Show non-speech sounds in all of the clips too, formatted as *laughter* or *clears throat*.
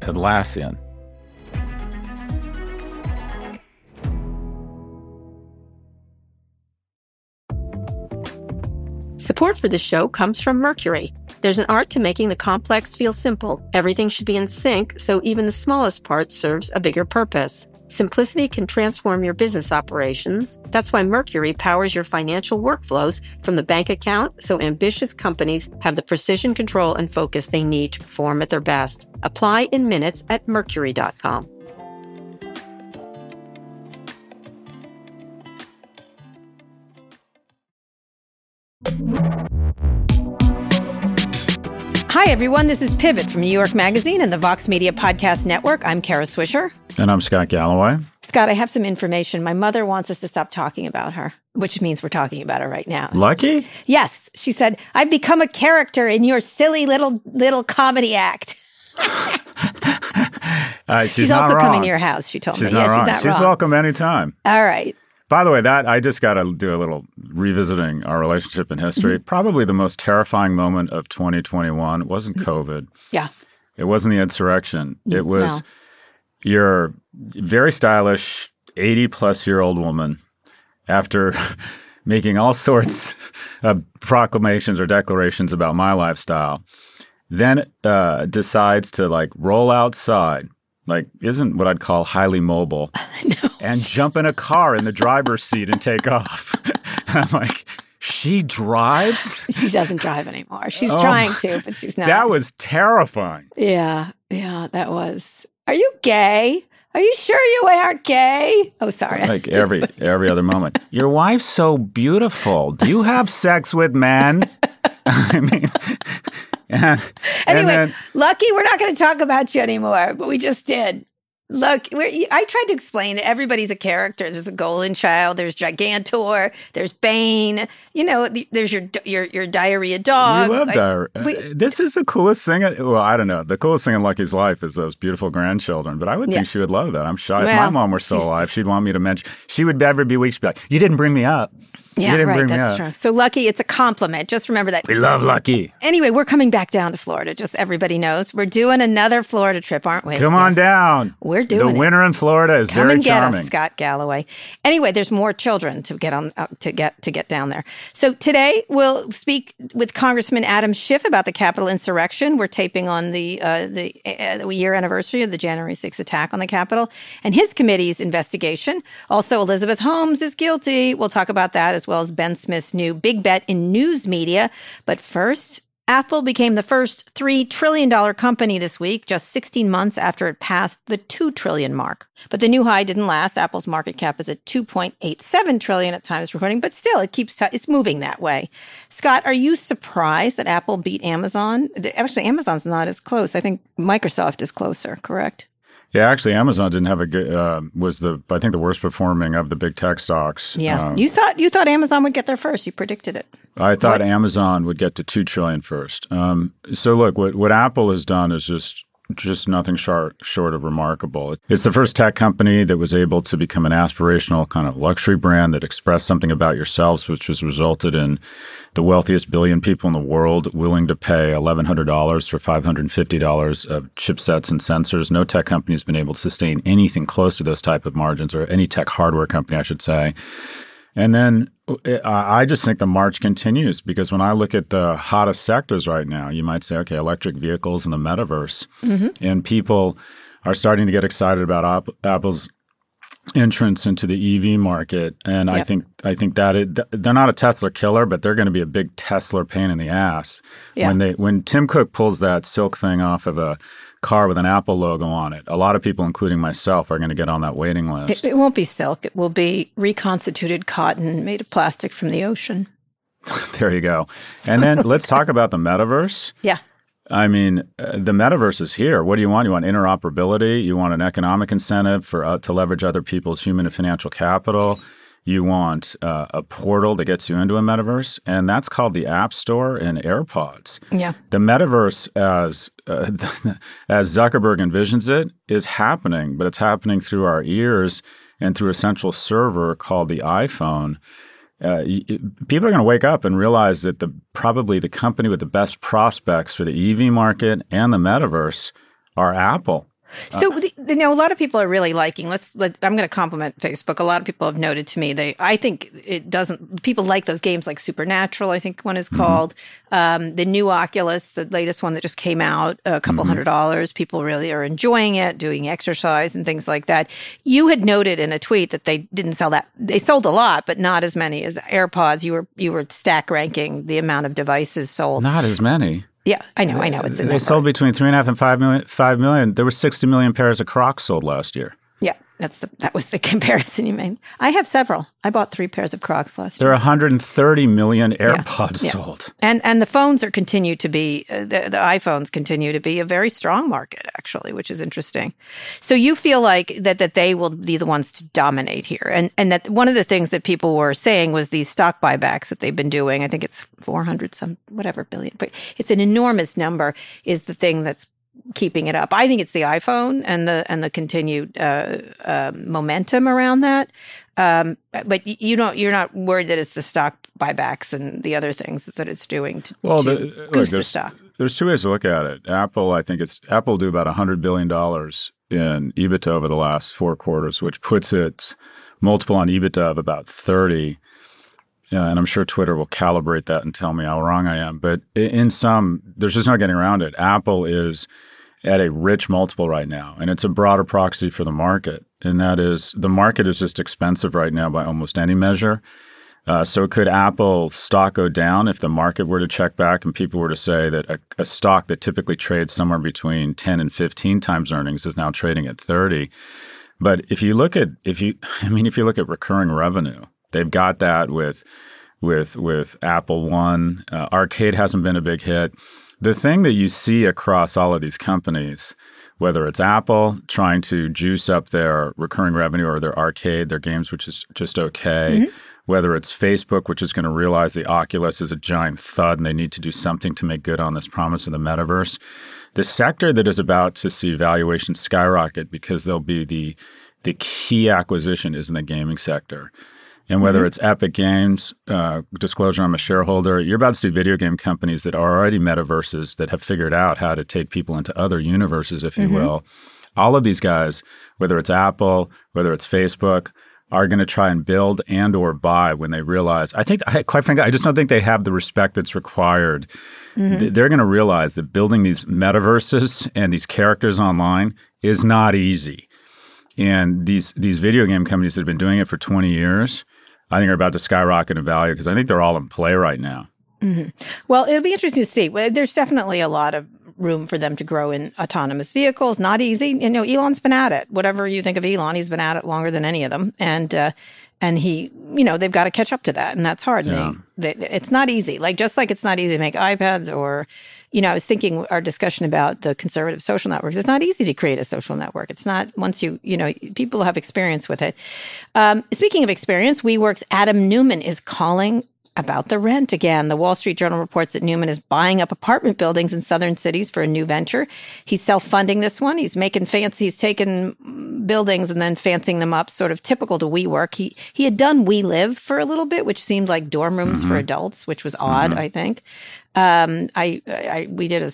Atlassian. Support for this show comes from Mercury. There's an art to making the complex feel simple. Everything should be in sync, so even the smallest part serves a bigger purpose. Simplicity can transform your business operations. That's why Mercury powers your financial workflows from the bank account so ambitious companies have the precision, control, and focus they need to perform at their best. Apply in minutes at mercury.com. Hi, everyone. This is Pivot from New York Magazine and the Vox Media Podcast Network. I'm Kara Swisher. And I'm Scott Galloway. Scott, I have some information. My mother wants us to stop talking about her, which means we're talking about her right now. Lucky? Yes. She said, I've become a character in your silly little little comedy act. *laughs* uh, she's, she's also wrong. coming to your house, she told she's me. Not yeah, wrong. she's not She's wrong. welcome anytime. All right. By the way, that I just got to do a little revisiting our relationship in history. Mm-hmm. Probably the most terrifying moment of 2021 wasn't COVID. Yeah. It wasn't the insurrection. It was No. your very stylish 80 plus year old woman after *laughs* making all sorts of proclamations or declarations about my lifestyle then uh, decides to like roll outside like isn't what i'd call highly mobile *laughs* and jump in a car in the driver's seat and take off *laughs* i'm like she drives She doesn't drive anymore. She's Oh, trying to, but she's not. that was terrifying yeah. Yeah, that was. Are you gay? Are you sure you aren't gay? Oh, sorry. like *laughs* every every other moment. Your wife's so beautiful. Do you have sex with men? *laughs* I mean, and, and Anyway, then- Lucky, we're not going to talk about you anymore, but we just did. Look, I tried to explain. Everybody's a character. There's a Golden Child. There's Gigantor. There's Bane. You know, the- there's your your your diarrhea dog. we love diarrhea. we- uh, this is the coolest thing. Uh, well, I don't know. The coolest thing in Lucky's life is those beautiful grandchildren. But I would Yeah. think she would love that. I'm shy. if my mom were still alive, she'd want me to mention. She would never be weak. She'd be like, "You didn't bring me up. Yeah, you didn't right. bring me That's up." true. So Lucky, it's a compliment. Just remember that. We love Lucky. Anyway, we're coming back down to Florida. Just everybody knows we're doing another Florida trip, aren't we? Come on Yes. down. We're The doing it. winter in Florida is Come very and get charming. us, Scott Galloway. Anyway, there's more children to get on uh, to get to get down there. So today we'll speak with Congressman Adam Schiff about the Capitol insurrection. We're taping on the uh, the, uh, the year anniversary of the January 6th attack on the Capitol and his committee's investigation. Also, Elizabeth Holmes is guilty. We'll talk about that as well as Ben Smith's new big bet in news media. But first. Apple became the first $3 trillion company this week, just 16 months after it passed the 2 trillion mark. But the new high didn't last. Apple's market cap is at 2.87 trillion at time of recording, but still it keeps, t- it's moving that way. Scott, are you surprised that Apple beat Amazon? Actually, Amazon's not as close. I think Microsoft is closer, correct? Yeah, actually, Amazon didn't have a good. Uh, was the I think the worst performing of the big tech stocks. Yeah. Uh, you thought, you thought Amazon would get there first. You predicted it. I thought Amazon would get to two trillion first. Um, so look, what what Apple has done is just just nothing short short of remarkable. It's the first tech company that was able to become an aspirational kind of luxury brand that expressed something about yourselves, which has resulted in the wealthiest billion people in the world willing to pay eleven hundred dollars for five hundred and fifty dollars of chipsets and sensors. No tech company has been able to sustain anything close to those type of margins, or any tech hardware company, I should say. And then Uh, I just think the march continues because when I look at the hottest sectors right now, you might say, okay, electric vehicles and the metaverse, mm-hmm. and people are starting to get excited about App- Apple's entrance into the EV market. And I think I think that it, they're not a Tesla killer, but they're going to be a big Tesla pain in the ass Yeah. when they when Tim Cook pulls that silk thing off of a car with an Apple logo on it. A lot of people, including myself, are going to get on that waiting list. It, it won't be silk. It will be reconstituted cotton made of plastic from the ocean. *laughs* there you go. And then let's *laughs* talk about the metaverse. Yeah. I mean, uh, the metaverse is here. What do you want? You want interoperability. You want an economic incentive for uh, to leverage other people's human and financial capital. You want uh, a portal that gets you into a metaverse, and that's called the App Store and AirPods. Yeah. The metaverse, as uh, *laughs* as Zuckerberg envisions it, is happening, but it's happening through our ears and through a central server called the iPhone. Uh, people are going to wake up and realize that the probably the company with the best prospects for the EV market and the metaverse are Apple. So, uh, you know, a lot of people are really liking. Let's. Let, I'm going to compliment Facebook. A lot of people have noted to me they. I think it doesn't. People like those games like Supernatural. I think one is mm-hmm. called um, the new Oculus, the latest one that just came out, a couple mm-hmm. hundred dollars. People really are enjoying it, doing exercise and things like that. You had noted in a tweet that they didn't sell that. They sold a lot, but not as many as AirPods. You were you were stack ranking the amount of devices sold. Not as many. Yeah, I know, I know. It's they sold between three and a half and five million. Five million. There were sixty million pairs of Crocs sold last year. That's the that was the *laughs* comparison you made. I have several. I bought three pairs of Crocs last there year. There are 130 million AirPods yeah, yeah. sold, and and the phones are continue to be uh, the, the iPhones continue to be a very strong market actually, which is interesting. So you feel like that that they will be the ones to dominate here, and and that one of the things that people were saying was these stock buybacks that they've been doing. I think it's 400 some whatever billion, but it's an enormous number. Is the thing that's keeping it up. I think it's the iPhone and the and the continued uh, uh, momentum around that. Um, but you don't you're not worried that it's the stock buybacks and the other things that it's doing to, well, to the, look, the stock. There's two ways to look at it. Apple, I think it's Apple do about hundred billion dollars in EBITDA over the last four quarters, which puts its multiple on EBITDA of about thirty. Yeah, and I'm sure Twitter will calibrate that and tell me how wrong I am. But in some, there's just no getting around it. Apple is at a rich multiple right now, and it's a broader proxy for the market. And that is the market is just expensive right now by almost any measure. Uh, so could Apple stock go down if the market were to check back and people were to say that a, a, stock that typically trades somewhere between 10 and 15 times earnings is now trading at 30? But if you look at if you *laughs* I mean if you look at recurring revenue, they've got that with with with Apple One. Uh, Arcade hasn't been a big hit. The thing that you see across all of these companies, whether it's Apple trying to juice up their recurring revenue or their arcade, their games, which is just okay, mm-hmm. whether it's Facebook, which is going to realize the Oculus is a giant thud and they need to do something to make good on this promise of the metaverse, the sector that is about to see valuation skyrocket because there'll be the the key acquisition is in the gaming sector. And whether mm-hmm. it's Epic Games, uh, disclosure, I'm a shareholder, you're about to see video game companies that are already metaverses that have figured out how to take people into other universes, if you mm-hmm. will. All of these guys, whether it's Apple, whether it's Facebook, are going to try and build and or buy when they realize. I think, I, quite frankly, I just don't think they have the respect that's required. Mm-hmm. They're going to realize that building these metaverses and these characters online is not easy. And these these video game companies that have been doing it for 20 years I think are about to skyrocket in value because I think they're all in play right now. Mm-hmm. Well, it'll be interesting to see. There's definitely a lot of room for them to grow in autonomous vehicles. Not easy. You know, Elon's been at it. Whatever you think of Elon, he's been at it longer than any of them. And, uh, and he, you know, they've got to catch up to that, and that's hard. Yeah. They, they, it's not easy. Like just like it's not easy to make iPads, or, you know, I was thinking our discussion about the conservative social networks. It's not easy to create a social network. It's not once you, you know, people have experience with it. Um, speaking of experience, WeWork's Adam Neumann is calling about the rent again. The Wall Street Journal reports that Neumann is buying up apartment buildings in southern cities for a new venture. He's self-funding this one. He's making fancy. He's taking buildings and then fancying them up, sort of typical to WeWork. He he had done WeLive for a little bit, which seemed like dorm rooms mm-hmm. for adults, which was odd, mm-hmm. I think. Um, I, I, we did a,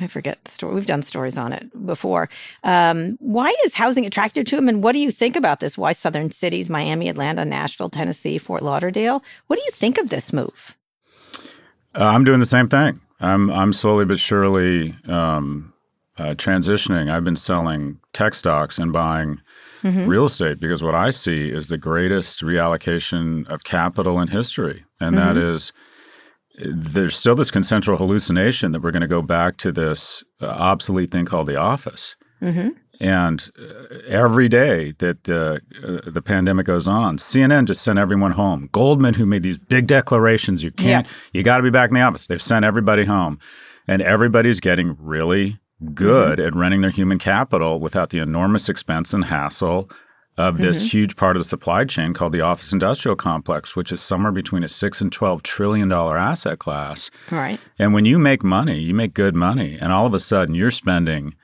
I forget the story. We've done stories on it before. Um, why is housing attractive to him? And what do you think about this? Why southern cities, Miami, Atlanta, Nashville, Tennessee, Fort Lauderdale? What do you think of this move? Uh, I'm doing the same thing. I'm, I'm slowly but surely, um, uh, transitioning. I've been selling tech stocks and buying mm-hmm. real estate because what I see is the greatest reallocation of capital in history. And mm-hmm. that is there's still this consensual hallucination that we're going to go back to this uh, obsolete thing called the office. Mm-hmm. And uh, every day that the uh, the pandemic goes on, CNN just sent everyone home. Goldman, who made these big declarations, you can't, yeah. you got to be back in the office. They've sent everybody home, and everybody's getting really good mm-hmm. at running their human capital without the enormous expense and hassle of this mm-hmm. huge part of the supply chain called the office industrial complex, which is somewhere between a six and twelve trillion dollar asset class. Right. And when you make money, you make good money, and all of a sudden you're spending,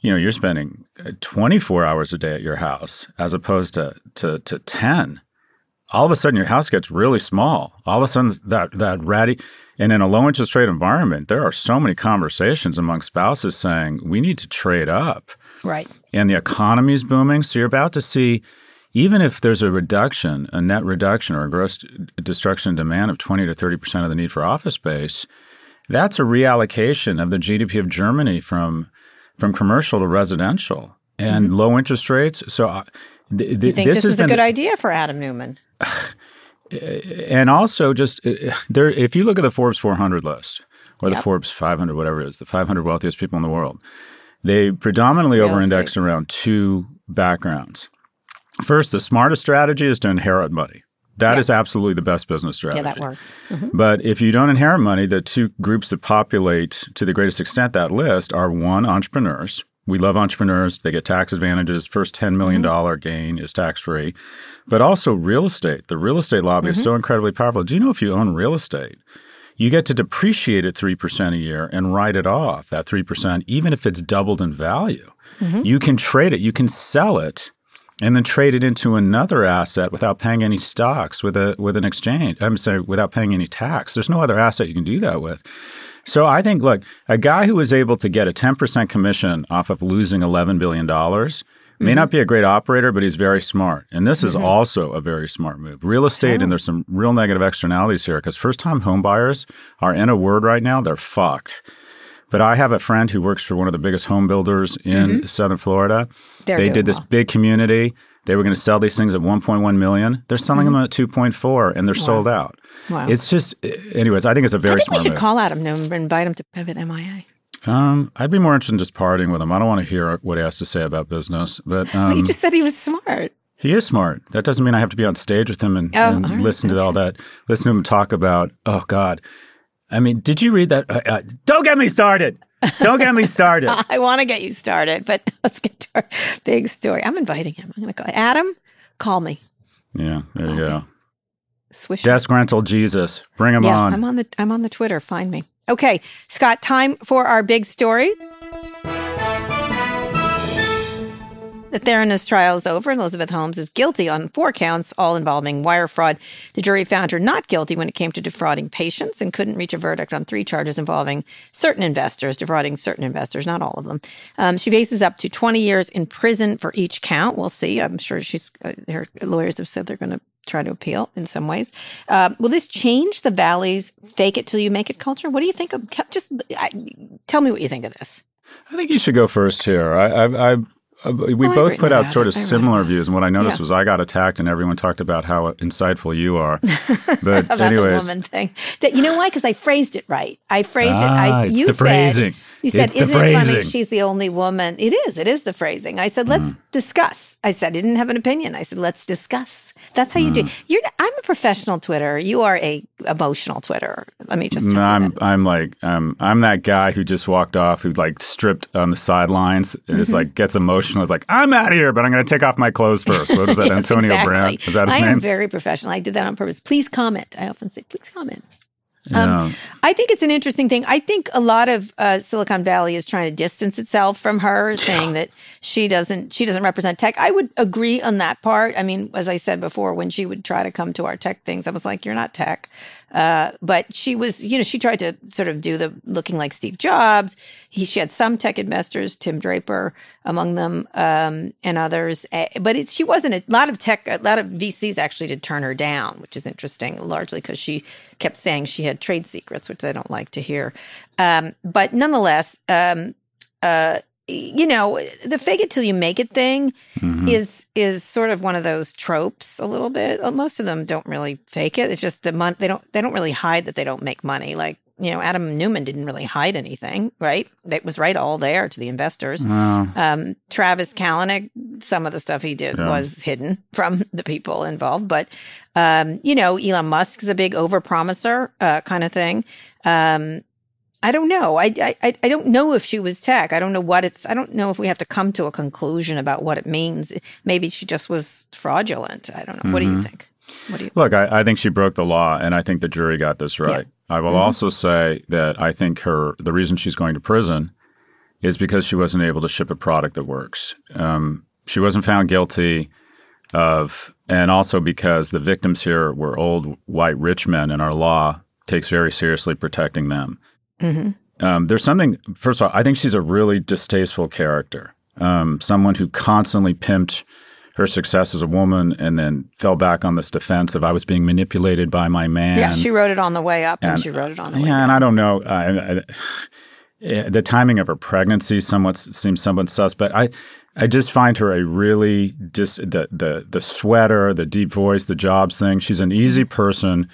you know, you're spending uh, twenty four hours a day at your house as opposed to to to ten. All of a sudden, your house gets really small. All of a sudden, that that ratty, and in a low interest rate environment, there are so many conversations among spouses saying we need to trade up Right. And the economy is booming. So you're about to see, even if there's a reduction, a net reduction or a gross destruction in demand of 20 to 30% of the need for office space, that's a reallocation of the GDP of Germany from from commercial to residential and mm-hmm. low interest rates. So, uh, th- th- you think this, this is a good idea for Adam Neumann? *laughs* and also, just uh, there, if you look at the Forbes 400 list or yep. the Forbes 500, whatever it is, the 500 wealthiest people in the world, they predominantly over index around two backgrounds. First, the smartest strategy is to inherit money. That is absolutely the best business strategy. Yeah, that works. Mm-hmm. But if you don't inherit money, the two groups that populate to the greatest extent that list are one, entrepreneurs. We love entrepreneurs. They get tax advantages. First $10 million mm-hmm. gain is tax free. But also real estate. The real estate lobby mm-hmm. is so incredibly powerful. Do you know if you own real estate, you get to depreciate it 3% a year and write it off, that 3%, even if it's doubled in value. Mm-hmm. You can trade it, you can sell it and then trade it into another asset without paying any stocks with a with an exchange. I'm sorry, without paying any tax. There's no other asset you can do that with. So I think, look, a guy who was able to get a 10% commission off of losing $11 billion May mm-hmm. not be a great operator, but he's very smart. And this is mm-hmm. also a very smart move. Real estate, and there's some real negative externalities here because first time home buyers are in a word right now, they're fucked. But I have a friend who works for one of the biggest home builders in mm-hmm. Southern Florida. They're they did this well. big community. They were going to sell these things at 1.1 million. They're selling mm-hmm. them at 2.4 and they're wow. sold out. Wow. It's just, anyways, I think it's a very I think smart we should move. call Adam and invite him to Pivot MIA. Um, I'd be more interested in just partying with him. I don't want to hear what he has to say about business. But *laughs* um, you just said he was smart. He is smart. That doesn't mean I have to be on stage with him and, oh, and right. listen to all that. Listen to him talk about. Oh God, I mean, did you read that? Uh, uh, don't get me started. Don't get me started. *laughs* I want to get you started, but *laughs* let's get to our big story. I'm inviting him. I'm going to call Adam. Call me. Yeah, there call you go. Me. Swish. Desk rental Jesus. Bring him yeah, on. I'm on the I'm on the Twitter. Find me. Okay, Scott, time for our big story. The Theranos trial is over and Elizabeth Holmes is guilty on four counts, all involving wire fraud. The jury found her not guilty when it came to defrauding patients and couldn't reach a verdict on three charges involving certain investors, defrauding certain investors, not all of them. Um, she faces up to 20 years in prison for each count. We'll see. I'm sure she's, uh, her lawyers have said they're going to try to appeal in some ways. Uh, will this change the Valley's fake it till you make it culture? What do you think of? Just I, tell me what you think of this. I think you should go first here. I, I, I uh, we well, both put out sort of similar views, and what I noticed yeah. was I got attacked, and everyone talked about how insightful you are. *laughs* But about anyways, the woman thing. That, you know why? Because I phrased it right. I phrased ah, it. I, it's you the said, phrasing. You said, it's "Isn't it funny? She's the only woman." It is. It is the phrasing. I said, "Let's mm. discuss." I said, "I didn't have an opinion." I said, "Let's discuss." That's how you do. Mm. You're. I'm a professional Twitter. You are a emotional Twitter. Let me just. No, I'm. I'm like. Um, I'm that guy who just walked off, who like stripped on the sidelines, and mm-hmm. it's like gets emotional. It's like I'm out of here, but I'm going to take off my clothes first. What is that? *laughs* yes, Antonio exactly. Brandt? Is that his I name? I am very professional. I did that on purpose. Please comment. I often say, please comment. Yeah. Um, I think it's an interesting thing. I think a lot of uh, Silicon Valley is trying to distance itself from her, saying that she doesn't she doesn't represent tech. I would agree on that part. I mean, as I said before, when she would try to come to our tech things, I was like, "You're not tech." Uh, but she was, you know, she tried to sort of do the looking like Steve Jobs. He, she had some tech investors, Tim Draper among them, um, and others. But it's, she wasn't a lot of tech, a lot of VCs actually did turn her down, which is interesting, largely because she kept saying she had trade secrets, which they don't like to hear. Um, but nonetheless, um, uh, you know, the fake it till you make it thing mm-hmm. is is sort of one of those tropes a little bit. Most of them don't really fake it. It's just the month they don't they don't really hide that they don't make money. Like you know, Adam Neumann didn't really hide anything, right? That was right all there to the investors. Well, Um, Travis Kalanick, some of the stuff he did Yeah. was hidden *laughs* from the people involved, but um, you know, Elon Musk's a big overpromiser uh, kind of thing. Um, I don't know. I, I I don't know if she was tech. I don't know what it's. I don't know if we have to come to a conclusion about what it means. Maybe she just was fraudulent. I don't know. What do you Mhm. think? What do you? Look, I, I think she broke the law, and I think the jury got this right. I will Mhm. also say that I think her the reason she's going to prison is because she wasn't able to ship a product that works. Um, she wasn't found guilty of, and also because the victims here were old white rich men, and our law takes very seriously protecting them. Hmm Um, there's something. First of all, I think she's a really distasteful character. Um, someone who constantly pimped her success as a woman and then fell back on this defense of I was being manipulated by my man. Yeah, she wrote it on the way up, and, and- she wrote it on the way yeah, and I don't know. I, I, eh, the timing of her pregnancy somewhat seems somewhat suspect. I, I just find her a really just the the the sweater, the deep voice, the jobs thing. She's an easy person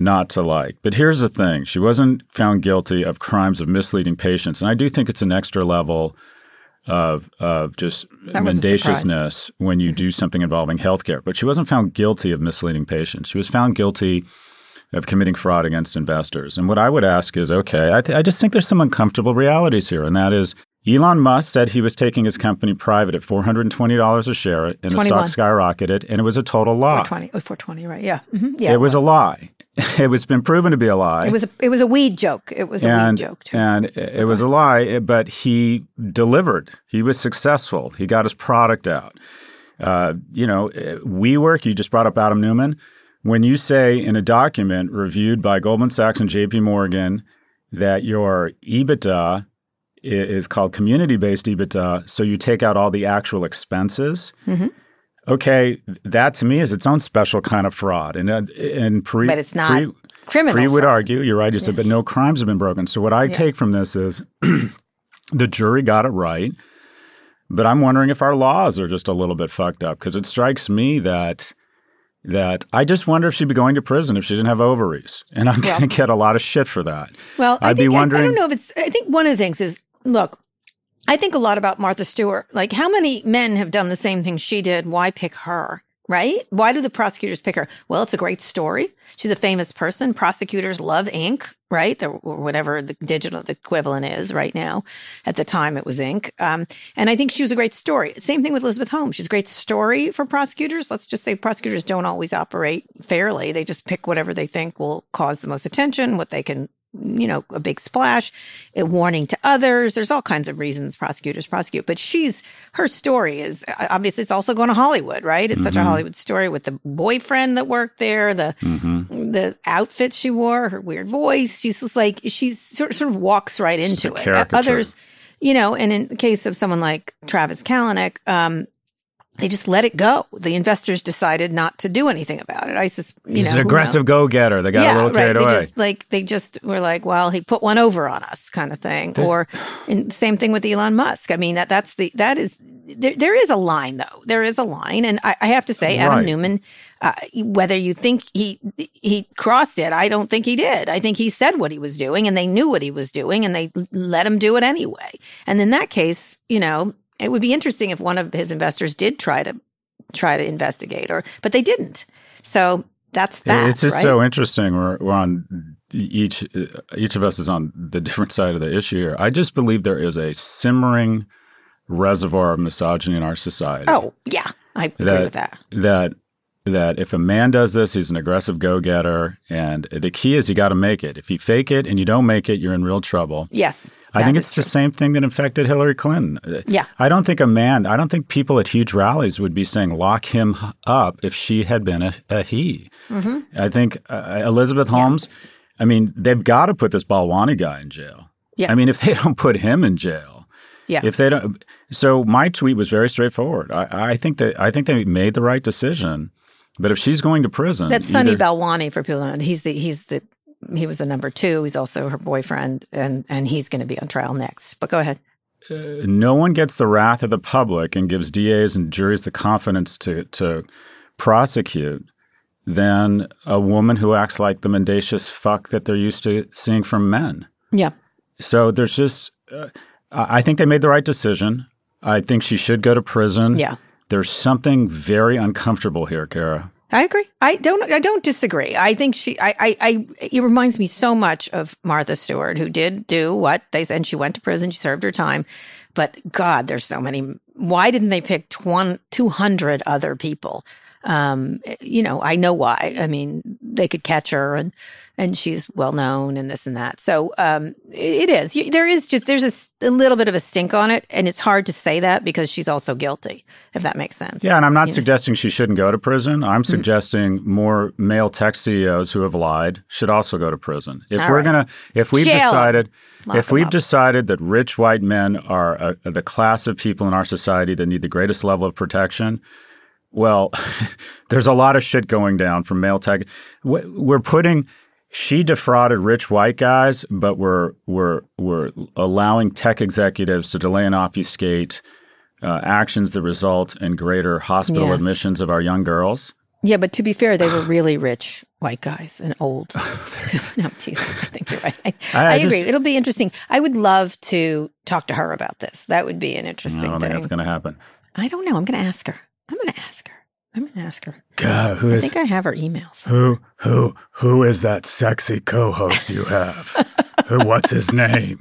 not to like. But here's the thing: she wasn't found guilty of crimes of misleading patients, and I do think it's an extra level of of just That was a surprise. mendaciousness when you mm-hmm. do something involving healthcare. But she wasn't found guilty of misleading patients. She was found guilty of committing fraud against investors. And what I would ask is, okay, I, th- I just think there's some uncomfortable realities here, and that is. Elon Musk said he was taking his company private at $420 a share, and the stock skyrocketed, and it was a total lie. 420, oh, 420, right? Yeah, hmm yeah. it was a lie. *laughs* It was been proven to be a lie. It was a it was a weed joke. It was a weed joke too. and it it was a lie, eh, but he delivered. He was successful. He got his product out. Uh, you know, eh, WeWork. You just brought up Adam Neumann. When you say in a document reviewed by Goldman Sachs and J.P. Morgan that your EBITDA is called community-based EBITDA, so you take out all the actual expenses. Mhm. Okay, that to me is its own special kind of fraud, and uh, and pre, But it's not pre- Criminal. Free would fraud. argue, you're right, you said, but no crimes have been broken. So what I Yeah. take from this is *clears throat* the jury got it right, but I'm wondering if our laws are just a little bit fucked up because it strikes me that that I just wonder if she'd be going to prison if she didn't have ovaries, and I'm Well- going to get a lot of shit for that. Well, I I'd be wondering. I- I, don't know if it's. I think one of the things is look. I think a lot about Martha Stewart. Like, how many men have done the same thing she did? Why pick her? Right? Why do the prosecutors pick her? Well, it's a great story. She's a famous person. Prosecutors love ink, right? Or whatever the digital equivalent is right now. At the time, it was ink. Um, and I think she was a great story. Same thing with Elizabeth Holmes. She's a great story for prosecutors. Let's just say prosecutors don't always operate fairly. They just pick whatever they think will cause the most attention, what they can you know, a big splash, a warning to others. There's all kinds of reasons prosecutors prosecute, but she's her story is obviously it's also going to Hollywood, right? It's such a Mhm. Hollywood story with the boyfriend that worked there, the hmm the outfit she wore, her weird voice. She's just like she's sort sort of walks right into it. caricature. Others, you know, and in the case of someone like Travis Kalanick, um, they just let it go. The investors decided not to do anything about it. I just, you He's know, an aggressive go-getter. They got a little carried They away. just like they just were like, well, he put one over on us, kind of thing. There's- or same thing with Elon Musk. I mean, that that's the that is there. There is a line though. There is a line, and I, I have to say, Adam Right. Neumann, uh, whether you think he he crossed it, I don't think he did. I think he said what he was doing, and they knew what he was doing, and they let him do it anyway. And in that case, you know, it would be interesting if one of his investors did try to try to investigate, or but they didn't. So that's that. it's just right? so interesting. We're, we're on each uh, each of us is on the *laughs* different side of the issue here. I just believe there is a simmering reservoir of misogyny in our society. Oh, yeah. I agree That- with that. that that if a man does this, he's an aggressive go-getter, and the key is you got to make it. If you fake it and you don't make it, you're in real trouble. Yes. I think it's the same thing that infected Hillary Clinton. Uh, Yeah. I don't think a man, I don't think people at huge rallies would be saying lock him up if she had been a, a he. hmm I think uh, Elizabeth Holmes, I mean, they've got to put this Balwani guy in jail. Yeah. I mean, if they *laughs* don't put him in jail, Yeah. if they don't, so my tweet was very straightforward. I, I think that I think they made the right decision. But if she's going to prison, That's Sunny either- Balwani for people. who don't know. He's the he's the he was the number two. He's also her boyfriend, and and he's going to be on trial next. But go ahead. uh, no one gets the wrath of the public and gives DAs and juries the confidence to to prosecute than a woman who acts like the mendacious fuck that they're used to seeing from men. Yeah. So there's just, uh, I think they made the right decision. I think she should go to prison. Yeah. There's something very uncomfortable here, Kara. I agree. I don't. I don't disagree. I think she. I. I. I it reminds me so much of Martha Stewart, who did do what they said. She went to prison. She served her time. But God, there's so many. Why didn't they pick 200 other people? Um, you know, I know why. I mean, they could catch her and and she's well known and this and that. So um, it, it is. There is just there's a, a, little bit of a stink on it, and it's hard to say that because she's also guilty, if that makes sense. Yeah, and I'm not you suggesting know? she shouldn't go to prison. I'm mm-hmm. suggesting more male tech CEOs who have lied should also go to prison. If All we're right. gonna, if we've Jail. decided, Lock if we've up. decided that rich white men are uh, the class of people in our society that need the greatest level of protection well, *laughs* there's a lot of shit going down from male tech. We're putting she defrauded rich white guys, but we're we're we're allowing tech executives to delay and obfuscate uh, actions that result in greater hospital yes. admissions of our young girls. Yeah, but to be fair, they were really rich white guys and old. *laughs* *laughs* no, I'm teasing. I think you're right. I, I, I, I agree. Just, It'll be interesting. I would love to talk to her about this. That would be an interesting. I don't thing. think that's going to happen. I don't know. I'm going to ask her. I'm going to ask her. I'm going to ask her. God, who I is, think I have her emails. Who, who, who is that sexy co-host you have? who? What's his name?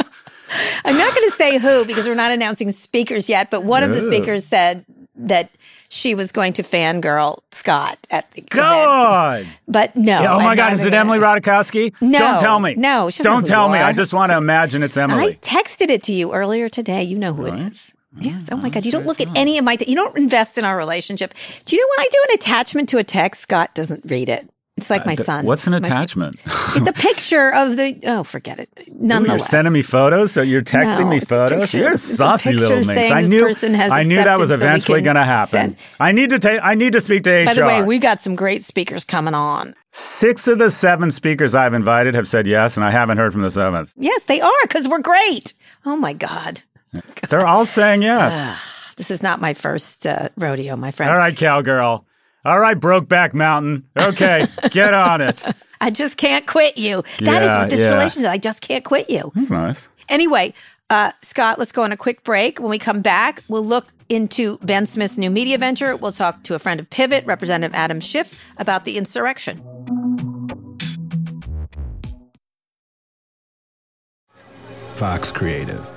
I'm not going to say who because we're not announcing speakers yet. But one of the speakers said that she was going to fangirl Scott at the God. Event. But no. Yeah, oh my I'm God, is it Emily Ratajkowski? No. Don't tell me. No. Don't tell me. I just want to imagine it's Emily. I texted it to you earlier today. You know who right. it is. Yes. Oh my God. You don't look at any of my, you don't invest in our relationship. Do you know when I do an attachment to a text, Scott doesn't read it? It's like my uh, son. What's an attachment? it's a *laughs* picture of the. Oh, forget it. Nonetheless, Ooh, you're sending me photos, so you're texting no, me photos. You're a saucy little minx. I knew. I knew that was eventually so going to happen. Send. I need to take. I need to speak to HR. By the way, we've got some great speakers coming on. Six of the seven speakers I've invited have said yes, and I haven't heard from the seventh. Yes, they are because we're great. Oh my God. *laughs* They're all saying yes. This is not my first uh, rodeo, my friend. All right, cowgirl. All right, Brokeback Mountain. Okay, *laughs* get on it. I just can't quit you. That yeah, is what this yeah. relationship. I just can't quit you. That's nice. Anyway, uh, Scott, let's go on a quick break. When we come back, we'll look into Ben Smith's new media venture. We'll talk to a friend of Pivot, Representative Adam Schiff, about the insurrection. Vox Creative.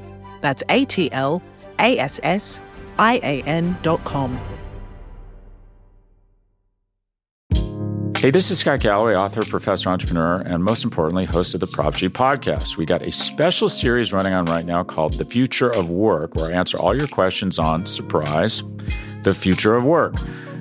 That's A T L A S S I A N dot com. Hey, this is Scott Galloway, author, professor, entrepreneur, and most importantly, host of the Prop G podcast. We got a special series running on right now called The Future of Work, where I answer all your questions on surprise, the future of work.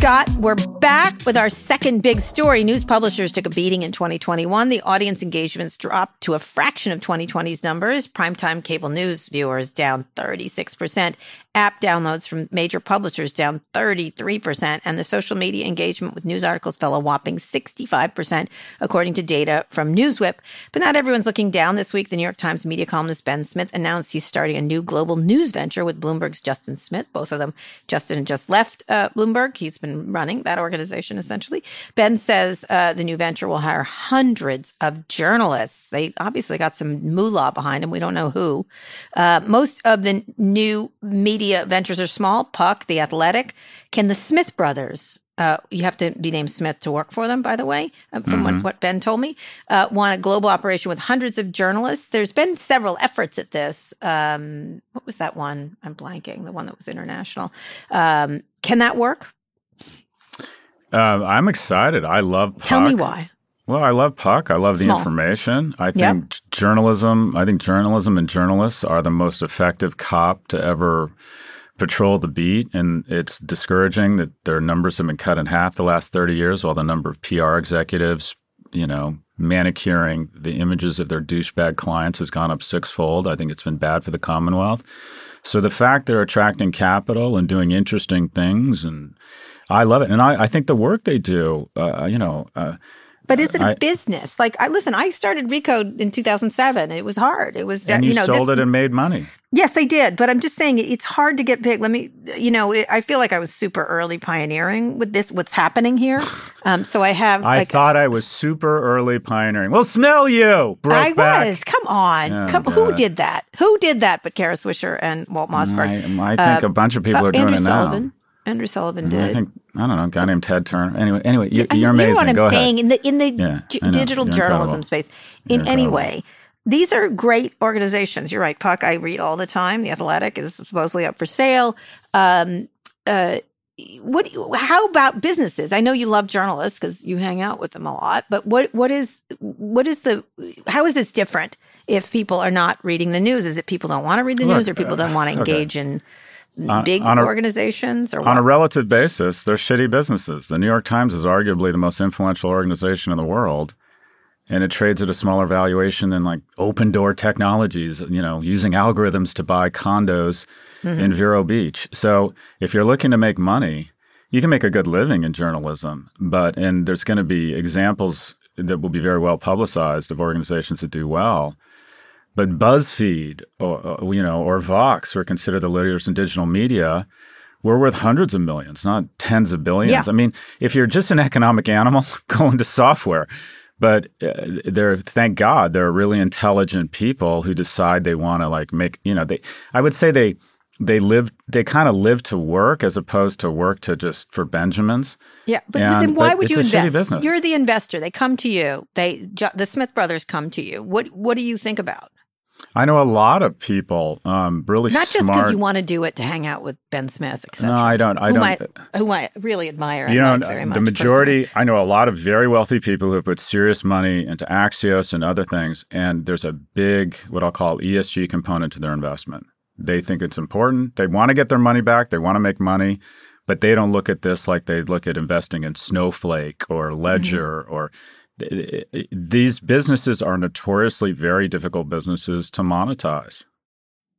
Scott. We're back with our second big story. News publishers took a beating in 2021. The audience engagements dropped to a fraction of 2020's numbers. Primetime cable news viewers down 36%. App downloads from major publishers down 33%. And the social media engagement with news articles fell a whopping 65%, according to data from Newswhip. But not everyone's looking down this week. The New York Times media columnist Ben Smith announced he's starting a new global news venture with Bloomberg's Justin Smith. Both of them, Justin just left uh, Bloomberg. He's been running that organization essentially. Ben says uh, the new venture will hire hundreds of journalists. They obviously got some moolah behind them. We don't know who. Uh, most of the new media ventures are small. Puck, The Athletic. Can the Smith brothers uh, you have to be named Smith to work for them, by the way, uh, from mm-hmm. what, what, Ben told me. Uh, want a global operation with hundreds of journalists. There's been several efforts at this. Um, what was that one? I'm blanking. The one that was international. Um, can that work? Uh, I'm excited. I love. Puck. Tell me why. Well, I love Puck. I love Small. the information. I think yep. journalism. I think journalism and journalists are the most effective cop to ever patrol the beat. And it's discouraging that their numbers have been cut in half the last 30 years, while the number of PR executives, you know, manicuring the images of their douchebag clients has gone up sixfold. I think it's been bad for the Commonwealth. So the fact they're attracting capital and doing interesting things and I love it, and I, I think the work they do, uh, you know. Uh, but is it a I, business? Like, I listen. I started Recode in 2007. It was hard. It was, and you, you know, sold this, it and made money. Yes, they did. But I'm just saying, it's hard to get big. Let me, you know, it, I feel like I was super early pioneering with this. What's happening here? *sighs* Um, so I have. I like, thought I was super early pioneering. Well, smell you, I was. Come on. Oh, Come, who did that? Who did that? But Kara Swisher and Walt Mossberg. I, I think uh, a bunch of people uh, are doing Andrew it Sullivan. Andrew Sullivan did. I think I don't know, a guy named Ted Turner. Anyway, anyway, you, are amazing. You know what I'm Go saying ahead. in the in the yeah, g- digital You're journalism incredible. space. In any way, these are great organizations. You're right, Puck. I read all the time. The Athletic is supposedly up for sale. Um, uh, what? How about businesses? I know you love journalists because you hang out with them a lot. But what? What is? What is the? How is this different? If people are not reading the news, is it people don't want to read the Look, news, or people don't want to engage okay. in Uh, big on a- organizations? Or On what? a relative basis, they're shitty businesses. The New York Times is arguably the most influential organization in the world, and it trades at a smaller valuation than like Opendoor Technologies, you know, using algorithms to buy condos in Vero Beach. So if you're looking to make money, you can make a good living in journalism, but and there's going to be examples that will be very well publicized of organizations that do well. But BuzzFeed, or uh, you know, or Vox, who are considered the leaders in digital media, we're worth hundreds of millions, not tens of billions. Yeah. I mean, if you're just an economic animal, *laughs* go into software. But uh, they're thank God they're really intelligent people who decide they want to like make you know they. I would say they they live they kind of live to work as opposed to work to just for Benjamins. Yeah, but, but then why but would you it's a shitty invest? You're the investor. They come to you. They the Smith brothers come to you. What what do you think about? I know a lot of people, um, really Not just because you want to do it to hang out with Ben Smith, etc. No, I don't. I whom don't. I, whom I really admire. you know, very much the majority. personally. I know a lot of very wealthy people who have put serious money into Axios and other things, and there's a big, what I'll call ESG component to their investment. They think it's important. They want to get their money back. They want to make money, but they don't look at this like they look at investing in Snowflake or Ledger Mm-hmm. or. These businesses are notoriously very difficult businesses to monetize.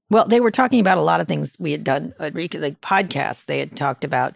Well, they were talking about a lot of things we had done, uh, like podcasts. They had talked about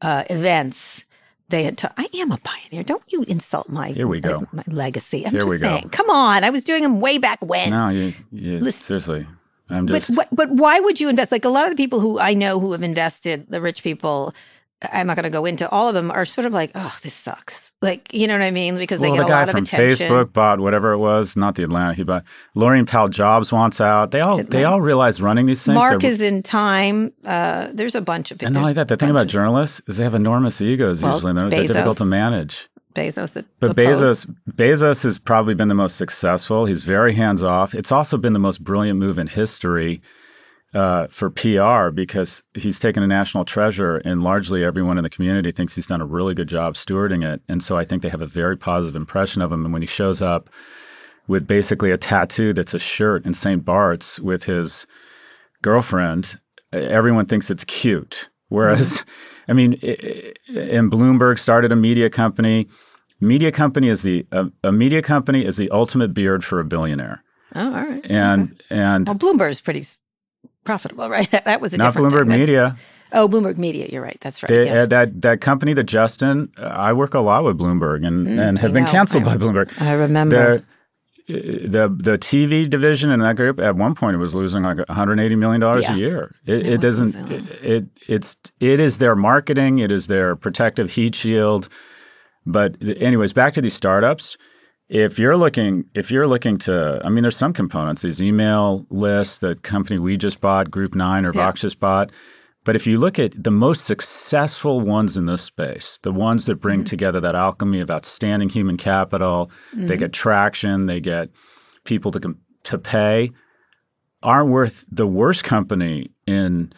uh, events. They had. Ta- I am a pioneer. Don't you insult my Here we go. my, my legacy. I'm Here just we go. saying. Come on, I was doing them way back when. No, you, you Listen- seriously. I'm But, just. but but why would you invest? Like a lot of the people who I know who have invested, the rich people, I'm not going to go into all of them, are sort of like, oh, this sucks. Like you know what I mean? Because well, they get the a guy lot of attention. Facebook bought whatever it was, not the Atlantic. He bought. Laurene Powell Jobs wants out. They all they all realize running these things. Mark is in time. Uh, there's a bunch of and not only that, the thing about journalists is they have enormous egos. Well, usually, they're, they're difficult to manage. Bezos. But Bezos, Bezos has probably been the most successful. He's very hands off. It's also been the most brilliant move in history uh, for PR because he's taken a national treasure, and largely everyone in the community thinks he's done a really good job stewarding it. And so I think they have a very positive impression of him. And when he shows up with basically a tattoo that's a shirt in St. Bart's with his girlfriend, everyone thinks it's cute. Whereas I mean, i- i- and Bloomberg started a media company. Media company is the a, a media company is the ultimate beard for a billionaire. Oh, all right. And Okay. and well, Bloomberg's pretty s- profitable, *laughs* right? That, that was a not Bloomberg. Media. Oh, Bloomberg Media. You're right. That's right. They, yes. uh, that that company that Justin, uh, I work a lot with Bloomberg and, and have Mm, been know. canceled I by Bloomberg. I remember. The, the the TV division in that group at one point it was losing like 180 million dollars Yeah. a year. It, It it doesn't. It, it it's it is their marketing. It is their protective heat shield. But anyways, back to these startups. If you're looking, if you're looking to, I mean, there's some components. These email lists, the company we just bought, Group Nine or Yeah. Vox just bought. But if you look at the most successful ones in this space, the ones that bring mm-hmm. together that alchemy of outstanding human capital, they mm-hmm. get traction, they get people to to pay, aren't worth the worst company in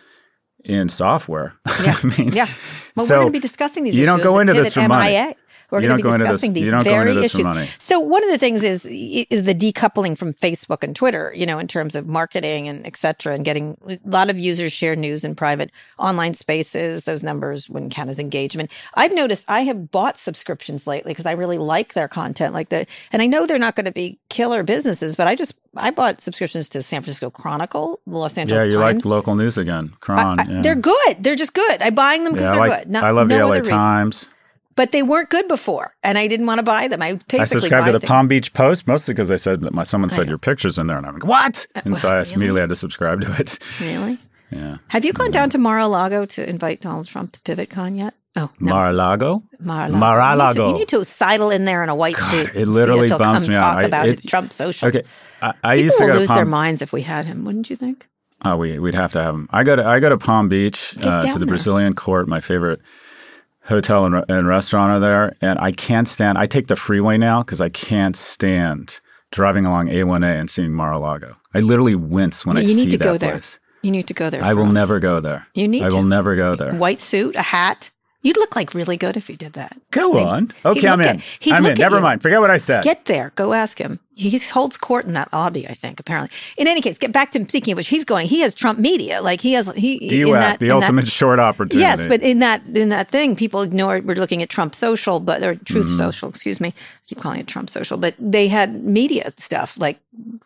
in software. *laughs* Yeah. I mean, yeah. Well, so we're going to be discussing these you don't go into this for money. We're going to be go this- discussing these you don't go very issues. money. So one of the things is is the decoupling from Facebook and Twitter, you know, in terms of marketing and et cetera, and getting a lot of users share news in private online spaces. Those numbers wouldn't count as engagement. I've noticed I have bought subscriptions lately because I really like their content, like the, and I know they're not going to be killer businesses, but I just I bought subscriptions to the San Francisco Chronicle, the Los Angeles. yeah, you Times. like local news again, Cron. I- yeah. They're good. They're just good. I'm buying them because yeah, they're like, good. No, I love no the LA other reason. But they weren't good before, and I didn't want to buy them. I basically I subscribed to the things. Palm Beach Post mostly because I said that my someone said your pictures in there, and I'm like, what? And so I really? immediately had to subscribe to it. Really? *laughs* Yeah, Have you gone down to Mar-a-Lago to invite Donald Trump to PivotCon yet? Oh, no. Mar-a-Lago. Mar-a-Lago. Mar-a-Lago. You need, to, you need to sidle in there in a white suit. it literally he'll bums come me talk out. I- about it- Trump social. Okay, I, I People used to will lose Palm. their minds if we had him, wouldn't you think? Oh, we we'd have to have them. I go to I go to Palm Beach uh, to the there. Brazilian Court. My favorite hotel and, and restaurant are there, and I can't stand. I take the freeway now because I can't stand driving along A1A and seeing Mar-a-Lago. I literally wince when I see that place. you need to go there. You need to go there. I will us. never go there. You need I will to. never go there. White suit, a hat. You'd look like really good if you did that. Go He'd- on. he'd Okay, I'm in. at- I'm in. Never you. mind. Forget what I said. Get there. Go ask him. He holds court in that lobby, I think, apparently. In any case, get back to him. speaking of which, he's going. He has Trump media. Like he has he in that the in that- ultimate short opportunity. Yes, but in that in that thing, people ignore. We're looking at Trump Social, but or Truth Mm-hmm. Social. Excuse me, I keep calling it Trump Social, but they had media stuff like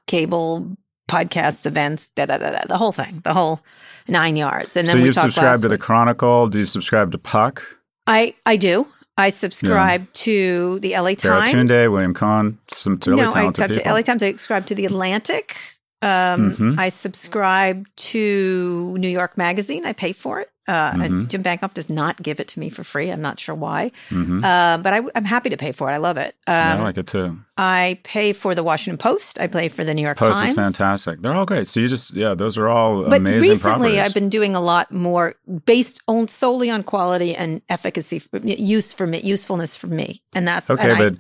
cable, podcasts, events, da da da da, the whole thing, the whole nine yards. And then so we you subscribe to the. Chronicle? Do you subscribe to Puck? I I do. I subscribe to the LA Times. Baratunde, William Kahn, some really no, I subscribe people. LA Times. I subscribe to the Atlantic. Um, Mhm. I subscribe to New York Magazine. I pay for it. Uh, and Mhm. Jim Bankoff does not give it to me for free. I'm not sure why, Mhm. uh, but I, am happy to pay for it. I love it. Um, I like it too. I pay for the Washington Post. I pay for the New York Post Times. is fantastic. They're all great. So you just yeah, those are all But amazing recently, properties. I've been doing a lot more based on solely on quality and efficacy, for, use for me, usefulness for me, and that's okay, and but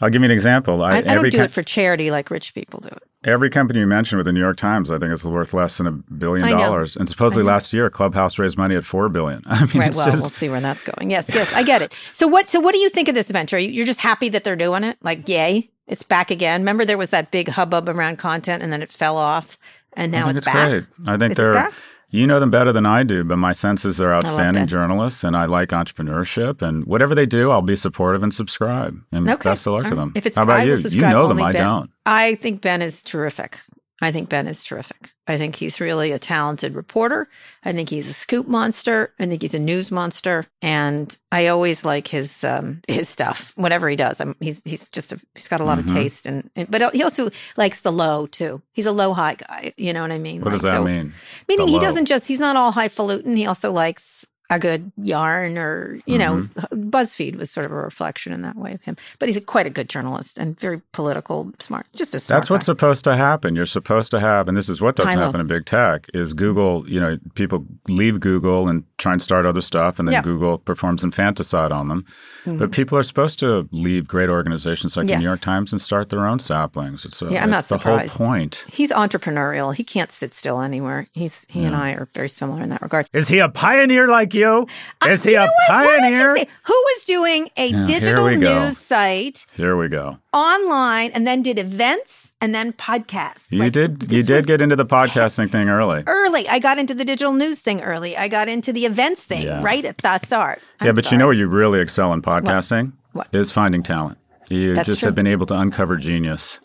I'll give you an example. I, I every don't do com- it for charity like rich people do it. Every company you mentioned with the New York Times, I think it's worth less than a billion dollars. And supposedly last year, Clubhouse raised money at four billion. *laughs* I mean, Right. it's Well, just we'll see where that's going. Yes. Yes. I get it. So what? So what do you think of this venture? You're just happy that they're doing it? Like, yay! It's back again. Remember, there was that big hubbub around content, and then it fell off, and now it's, it's back. great. I think Is they're. You know them better than I do, but my sense is they're outstanding journalists, and I like entrepreneurship. And whatever they do, I'll be supportive and subscribe. And Okay. best of luck to them. If it's How about I you? You know them. I don't. I think Ben is terrific. I think Ben is terrific. I think he's really a talented reporter. I think he's a scoop monster. I think he's a news monster, and I always like his um, his stuff. Whatever he does, I'm, he's he's just a, he's got a lot Mhm. of taste, and, and but he also likes the low too. He's a low high guy. You know what I mean? What does that so- mean? Meaning The he low. doesn't just he's not all highfalutin. He also likes a good yarn or you know Mm-hmm. BuzzFeed was sort of a reflection in that way of him. But he's a, quite a good journalist and very political, smart. Just a smart That's what's supposed to happen. You're supposed to have, and this is what doesn't happen in big tech, is Google, you know, people leave Google and try and start other stuff, and then Yeah. Google performs infanticide on them. But people are supposed to leave great organizations like the Mm-hmm. New York Times and start their own saplings. It's a, Yeah, I'm not the surprised. whole point. He's entrepreneurial. He can't sit still anywhere. He's he and I are very similar in that regard. Is he a pioneer like you? Is Uh, he you a know what? Why don't you pioneer? Who was doing a Yeah, digital we go. news site Here we go. online and then did events and then podcasts? You Like, did you did get into the podcasting thing early. early. I got into the digital news thing early. I got into the events thing Yeah. right at the start. yeah, I'm but you know where you really excel in podcasting What? is finding talent. You That's just true. have been able to uncover genius.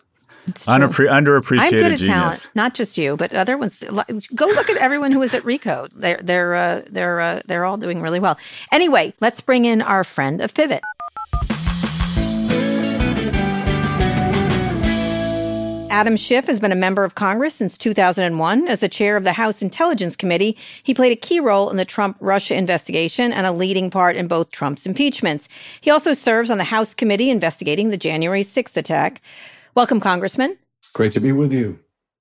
Unappre- underappreciated I'm good at genius. talent, not just you, but other ones. Go look at everyone who is at Recode. They're they're uh, they're uh, they're all doing really well. Anyway, let's bring in our friend of Pivot. Adam Schiff has been a member of Congress since 2001. As the chair of the House Intelligence Committee, he played a key role in the Trump Russia investigation and a leading part in both Trump's impeachments. He also serves on the House committee investigating the January 6th attack. Welcome, Congressman. Great to be with you.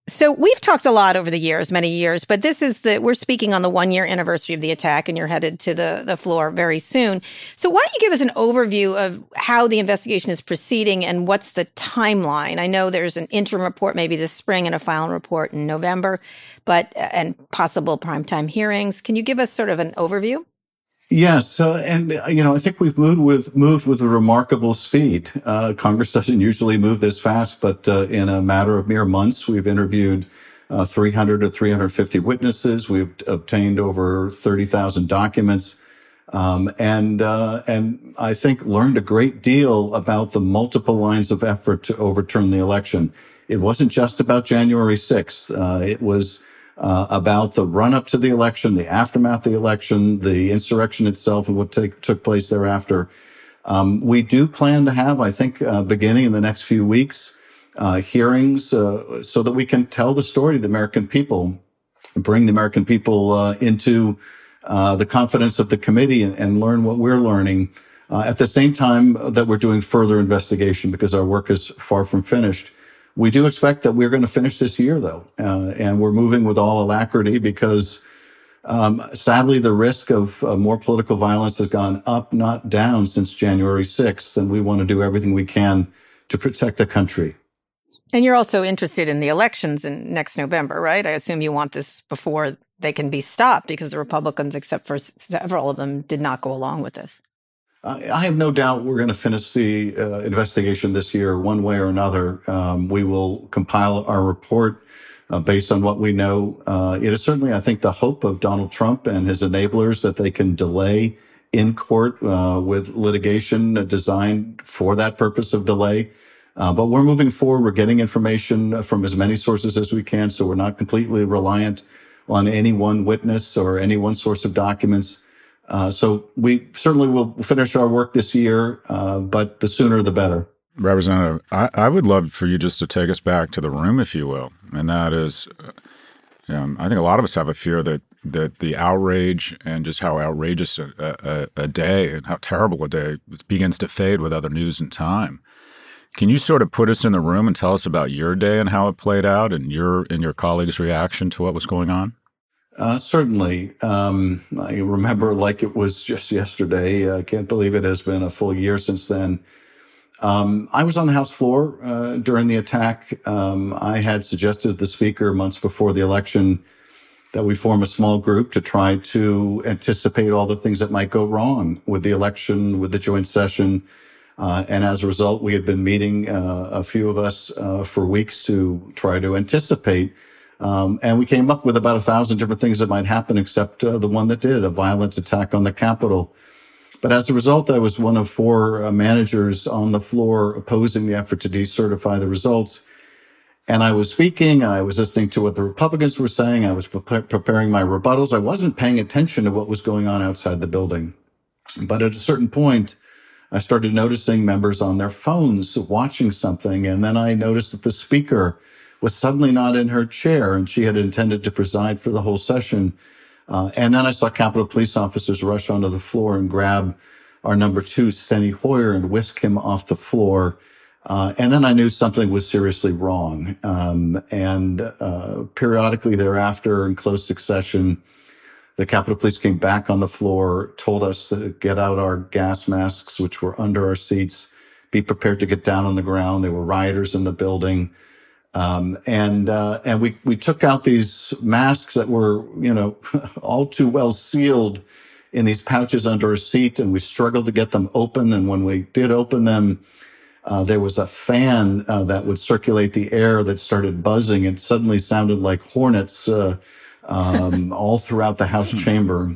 So we've talked a lot over the years, many years, but this is the we're speaking on the one year anniversary of the attack, and you're headed to the the floor very soon. So why don't you give us an overview of how the investigation is proceeding and what's the timeline? I know there's an interim report maybe this spring and a final report in November, but and possible primetime hearings. Can you give us sort of an overview? Yes, uh, and you know, I think we've moved with moved with a remarkable speed. Uh, Congress doesn't usually move this fast, but uh, in a matter of mere months, we've interviewed uh, 300 to 350 witnesses. We've obtained over 30,000 documents, um, and uh, and I think learned a great deal about the multiple lines of effort to overturn the election. It wasn't just about January 6th. Uh, it was uh, about the run up to the election, the aftermath of the election, the insurrection itself, and what take, took place thereafter. Um, we do plan to have, I think, uh, beginning in the next few weeks, uh, hearings uh, so that we can tell the story to the American people, bring the American people uh, into uh, the confidence of the committee and, and learn what we're learning. At the same time that we're doing further investigation because our work is far from finished. We do expect that we're going to finish this year, though, uh, and we're moving with all alacrity because, um, sadly, the risk of uh, more political violence has gone up, not down, since January 6th, and we want to do everything we can to protect the country. And you're also interested in the elections in next November, right? I assume you want this before they can be stopped because the Republicans, except for several of them, did not go along with this. I have no doubt we're going to finish the uh, investigation this year, one way or another. Um, we will compile our report uh, based on what we know. Uh, it is certainly, I think, the hope of Donald Trump and his enablers that they can delay in court uh, with litigation designed for that purpose of delay. Uh, but we're moving forward. We're getting information from as many sources as we can, so we're not completely reliant on any one witness or any one source of documents. Uh, so we certainly will finish our work this year, uh, but the sooner the better. Representative, I, I would love for you just to take us back to the room, if you will, and that is, uh, um, I think a lot of us have a fear that that the outrage and just how outrageous a, a, a day and how terrible a day begins to fade with other news and time. Can you sort of put us in the room and tell us about your day and how it played out, and your and your colleagues' reaction to what was going on? Uh, certainly. Um, I remember like it was just yesterday. I can't believe it has been a full year since then. Um, I was on the House floor uh, during the attack. Um, I had suggested the Speaker months before the election that we form a small group to try to anticipate all the things that might go wrong with the election, with the joint session. Uh, and as a result, we had been meeting, uh, a few of us, uh, for weeks to try to anticipate. Um, and we came up with about a thousand different things that might happen, except uh, the one that did a violent attack on the Capitol. But as a result, I was one of four uh, managers on the floor opposing the effort to decertify the results. And I was speaking, I was listening to what the Republicans were saying, I was pre- preparing my rebuttals. I wasn't paying attention to what was going on outside the building. But at a certain point, I started noticing members on their phones watching something. And then I noticed that the speaker was suddenly not in her chair and she had intended to preside for the whole session. Uh, and then I saw Capitol police officers rush onto the floor and grab our number two, Steny Hoyer, and whisk him off the floor. Uh, and then I knew something was seriously wrong. Um, and uh, periodically thereafter, in close succession, the Capitol Police came back on the floor, told us to get out our gas masks, which were under our seats, be prepared to get down on the ground. There were rioters in the building. Um, and, uh, and we, we took out these masks that were, you know, *laughs* all too well sealed in these pouches under a seat, and we struggled to get them open. And when we did open them, uh, there was a fan uh, that would circulate the air that started buzzing. It suddenly sounded like hornets uh, um, *laughs* all throughout the House chamber,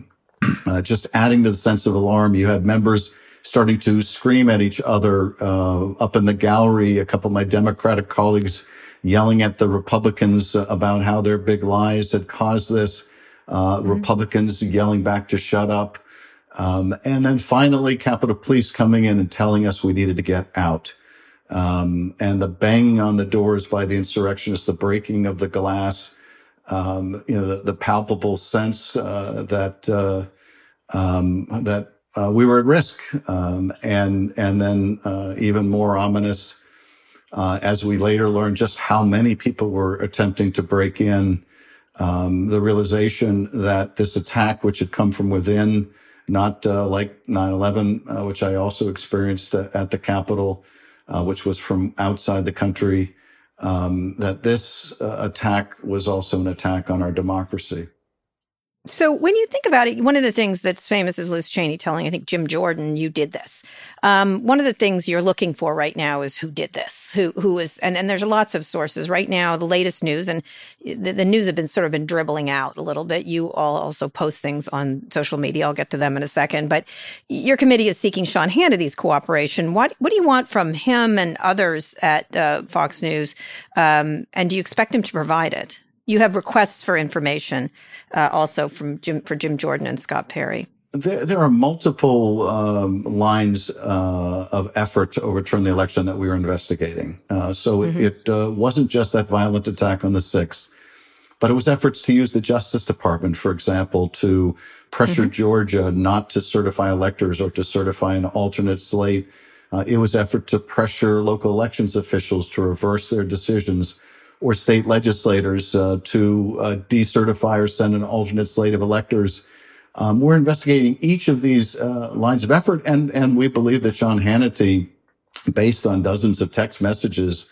uh, just adding to the sense of alarm. You had members starting to scream at each other uh, up in the gallery. A couple of my Democratic colleagues yelling at the Republicans about how their big lies had caused this. Uh, mm-hmm. Republicans yelling back to shut up. Um, and then finally, Capitol Police coming in and telling us we needed to get out. Um, and the banging on the doors by the insurrectionists, the breaking of the glass, um, you know, the, the palpable sense uh, that uh, um, that uh, we were at risk, um, and and then uh, even more ominous uh, as we later learned just how many people were attempting to break in. Um, the realization that this attack, which had come from within, not uh, like 9/11, uh, which I also experienced uh, at the Capitol, uh, which was from outside the country. Um, that this uh, attack was also an attack on our democracy. So when you think about it, one of the things that's famous is Liz Cheney telling, I think Jim Jordan, you did this. Um, one of the things you're looking for right now is who did this, who who is, and, and there's lots of sources right now. The latest news and the, the news have been sort of been dribbling out a little bit. You all also post things on social media. I'll get to them in a second. But your committee is seeking Sean Hannity's cooperation. What what do you want from him and others at uh, Fox News? Um, and do you expect him to provide it? You have requests for information uh, also from Jim for Jim Jordan and Scott Perry. There, there are multiple um, lines uh, of effort to overturn the election that we were investigating. Uh, so mm-hmm. it, it uh, wasn't just that violent attack on the 6th, but it was efforts to use the Justice Department, for example, to pressure mm-hmm. Georgia not to certify electors or to certify an alternate slate. Uh, it was effort to pressure local elections officials to reverse their decisions or state legislators uh, to uh, decertify or send an alternate slate of electors. Um, we're investigating each of these uh, lines of effort, and and we believe that Sean Hannity, based on dozens of text messages,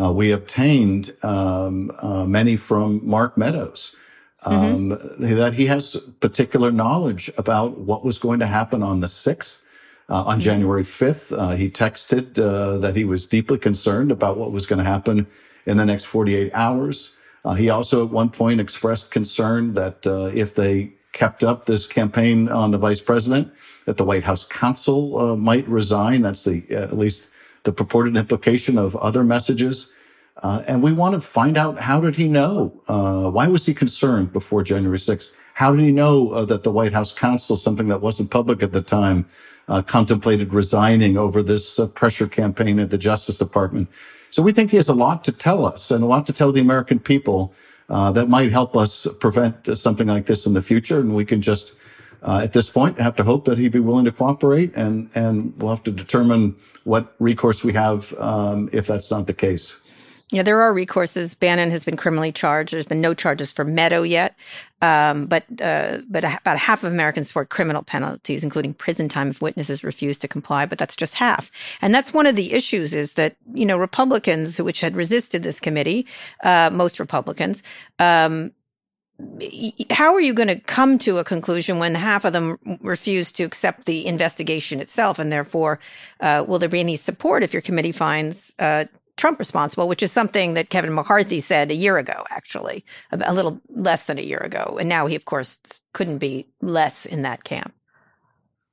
uh, we obtained um, uh, many from Mark Meadows. Um, mm-hmm. That he has particular knowledge about what was going to happen on the sixth. Uh, on mm-hmm. January 5th, uh, he texted uh, that he was deeply concerned about what was going to happen in the next 48 hours. Uh, he also at one point expressed concern that uh, if they kept up this campaign on the vice president, that the White House counsel uh, might resign. That's the uh, at least the purported implication of other messages. Uh, and we want to find out how did he know? Uh, why was he concerned before January 6th? How did he know that the White House counsel, something that wasn't public at the time, contemplated resigning over this pressure campaign at the Justice Department? So we think he has a lot to tell us and a lot to tell the American people uh, that might help us prevent something like this in the future. And we can just, uh, at this point, have to hope that he'd be willing to cooperate, and and we'll have to determine what recourse we have um, if that's not the case. Yeah, there are recourses. Bannon has been criminally charged. There's been no charges for Meadow yet, um, but uh, but about half of Americans support criminal penalties, including prison time if witnesses refuse to comply. But that's just half, and that's one of the issues. Is that you know Republicans, which had resisted this committee, uh, most Republicans. Um, how are you going to come to a conclusion when half of them refuse to accept the investigation itself, and therefore, uh, will there be any support if your committee finds uh, Trump responsible, which is something that Kevin McCarthy said a year ago, actually, a little less than a year ago. And now he, of course, couldn't be less in that camp.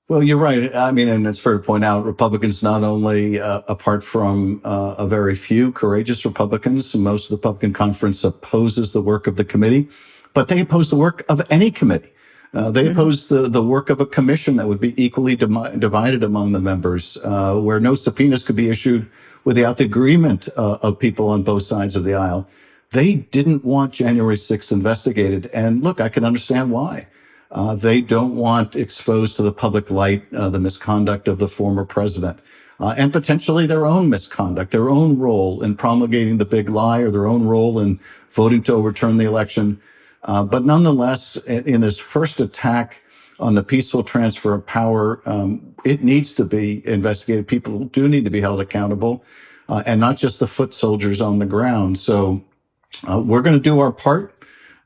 Well, you're right. I mean, and it's fair to point out, Republicans not only, uh, apart from uh, a very few courageous Republicans, most of the Republican conference opposes the work of the committee, but they oppose the work of any committee. Uh, they mm-hmm. oppose the, the work of a commission that would be equally divided among the members, uh, where no subpoenas could be issued without the agreement uh, of people on both sides of the aisle. They didn't want January 6th investigated. And look, I can understand why. Uh, they don't want exposed to the public light uh, the misconduct of the former president. Uh, and potentially their own misconduct, their own role in promulgating the big lie or their own role in voting to overturn the election. Uh, but nonetheless, in, in this first attack on the peaceful transfer of power, um, it needs to be investigated. People do need to be held accountable, uh, and not just the foot soldiers on the ground. So uh, we're going to do our part.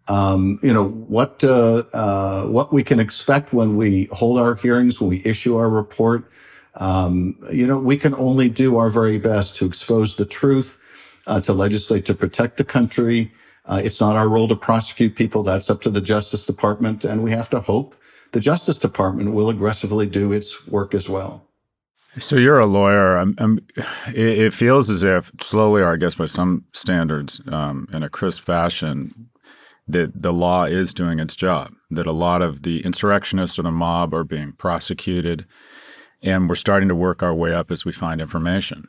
um, you know what uh, uh, what we can expect when we hold our hearings, when we issue our report. Um, you know, we can only do our very best to expose the truth, uh, to legislate to protect the country. Uh, it's not our role to prosecute people. That's up to the Justice Department, and we have to hope the Justice Department will aggressively do its work as well. So you're a lawyer. I'm, I'm, it, feels as if slowly, or I guess by some standards, um, in a crisp fashion, that the law is doing its job. That a lot of the insurrectionists or the mob are being prosecuted, and we're starting to work our way up as we find information.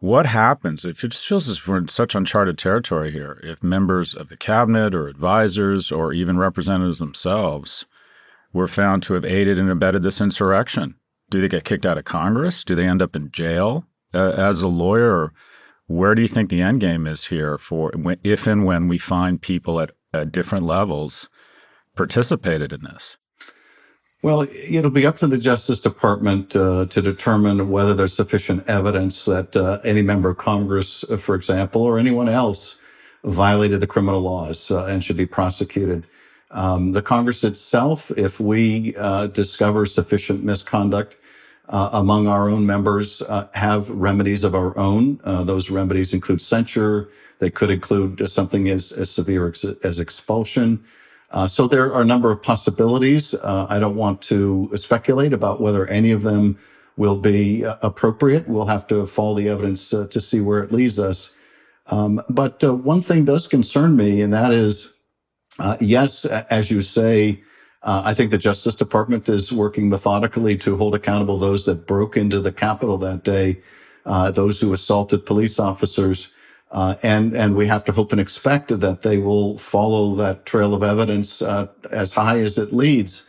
What happens if it just feels as if we're in such uncharted territory here? If members of the cabinet or advisors or even representatives themselves were found to have aided and abetted this insurrection? Do they get kicked out of Congress? Do they end up in jail? Uh, as a lawyer, where do you think the end game is here for if and when we find people at, at different levels participated in this? Well, it'll be up to the Justice Department uh, to determine whether there's sufficient evidence that uh, any member of Congress, uh, for example, or anyone else violated the criminal laws uh, and should be prosecuted. Um, the Congress itself, if we uh, discover sufficient misconduct uh, among our own members, uh, have remedies of our own. Uh, those remedies include censure. They could include something as, as severe as, as expulsion. Uh, so there are a number of possibilities. Uh, I don't want to speculate about whether any of them will be appropriate. We'll have to follow the evidence to see where it leads us. Um, but one thing does concern me, and that is uh, yes, as you say, uh, I think the Justice Department is working methodically to hold accountable those that broke into the Capitol that day, uh, those who assaulted police officers. Uh, and and we have to hope and expect that they will follow that trail of evidence uh, as high as it leads.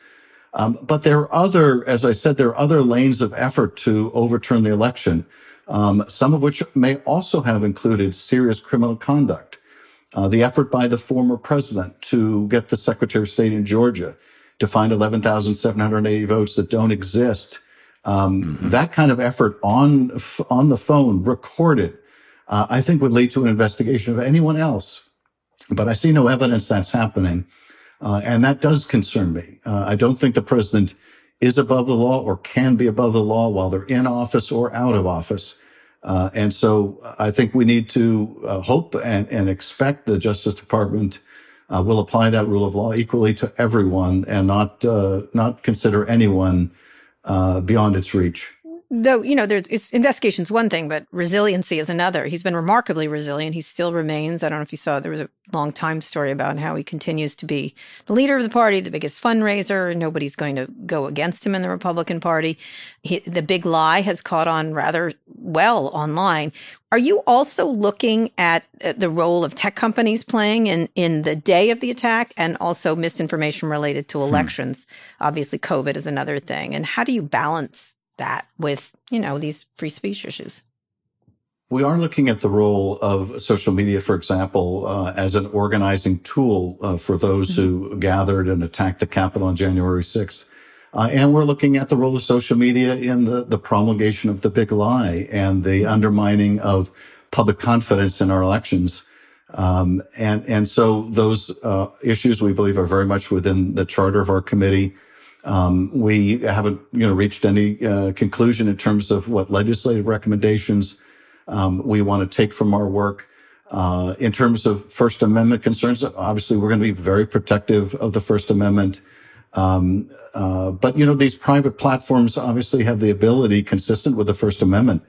Um, but there are other, as I said, there are other lanes of effort to overturn the election, um, some of which may also have included serious criminal conduct. Uh, the effort by the former president to get the Secretary of State in Georgia to find 11,780 votes that don't exist. Um, mm-hmm. That kind of effort on on the phone, recorded, uh, I think would lead to an investigation of anyone else. But I see no evidence that's happening, uh, and that does concern me. Uh, I don't think the president is above the law or can be above the law while they're in office or out of office. Uh, and so I think we need to uh, hope and, and, expect the Justice Department uh, will apply that rule of law equally to everyone and not uh, not consider anyone uh, beyond its reach though you know there's it's investigation's one thing but resiliency is another he's been remarkably resilient he still remains i don't know if you saw there was a long time story about how he continues to be the leader of the party the biggest fundraiser nobody's going to go against him in the republican party he, the big lie has caught on rather well online are you also looking at the role of tech companies playing in, in the day of the attack and also misinformation related to hmm. elections? Hmm. Obviously, COVID is another thing. And how do you balance that with, you know, these free speech issues? We are looking at the role of social media, for example, uh, as an organizing tool uh, for those mm-hmm. who gathered and attacked the Capitol on January 6th. Uh, and we're looking at the role of social media in the, the promulgation of the big lie and the undermining of public confidence in our elections. Um, and, and so those uh, issues we believe are very much within the charter of our committee. Um, we haven't, you know, reached any uh, conclusion in terms of what legislative recommendations um, we want to take from our work. Uh, in terms of First Amendment concerns, obviously we're going to be very protective of the First Amendment. Um, uh, but you know, these private platforms obviously have the ability, consistent with the First Amendment,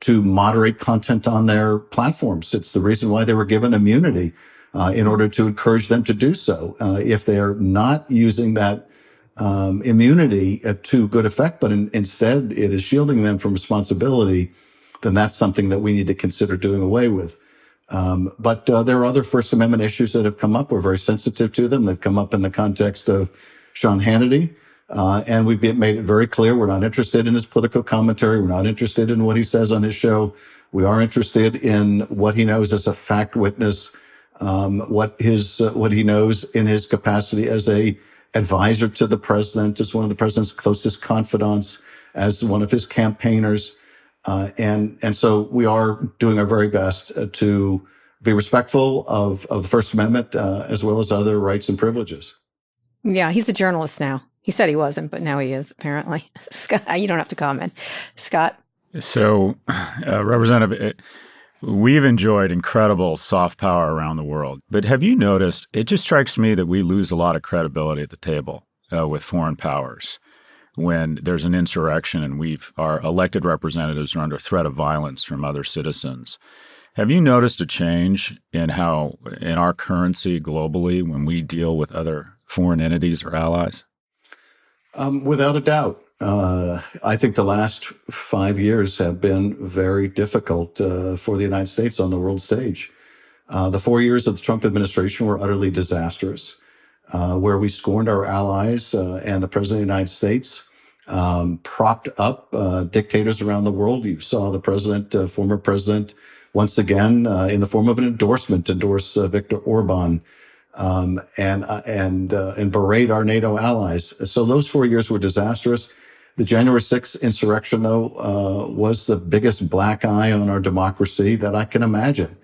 to moderate content on their platforms. It's the reason why they were given immunity uh, in order to encourage them to do so. Uh, if they are not using that um, immunity to good effect, but in, instead it is shielding them from responsibility, then that's something that we need to consider doing away with. Um, but uh, there are other First Amendment issues that have come up. We're very sensitive to them. They've come up in the context of Sean Hannity. Uh, and we've made it very clear we're not interested in his political commentary. We're not interested in what he says on his show. We are interested in what he knows as a fact witness, um, what his uh, what he knows in his capacity as a advisor to the president, as one of the president's closest confidants, as one of his campaigners. Uh, and, and so we are doing our very best uh, to be respectful of, of the First Amendment uh, as well as other rights and privileges. Yeah, he's a journalist now. He said he wasn't, but now he is, apparently. *laughs* Scott, you don't have to comment. Scott? So, uh, Representative, we've enjoyed incredible soft power around the world. But have you noticed, it just strikes me that we lose a lot of credibility at the table uh, with foreign powers when there's an insurrection and we've our elected representatives are under threat of violence from other citizens. Have you noticed a change in how in our currency globally when we deal with other foreign entities or allies? Um, without a doubt. Uh, I think the last five years have been very difficult uh, for the United States on the world stage. Uh, the four years of the Trump administration were utterly disastrous, uh, where we scorned our allies uh, and the President of the United States, um, propped up uh, dictators around the world. You saw the president, former president, once again in the form of an endorsement, endorse Viktor Orban um, and and and berate our NATO allies. So those four years were disastrous. The January 6th insurrection, though, uh, was the biggest black eye on our democracy that I can imagine.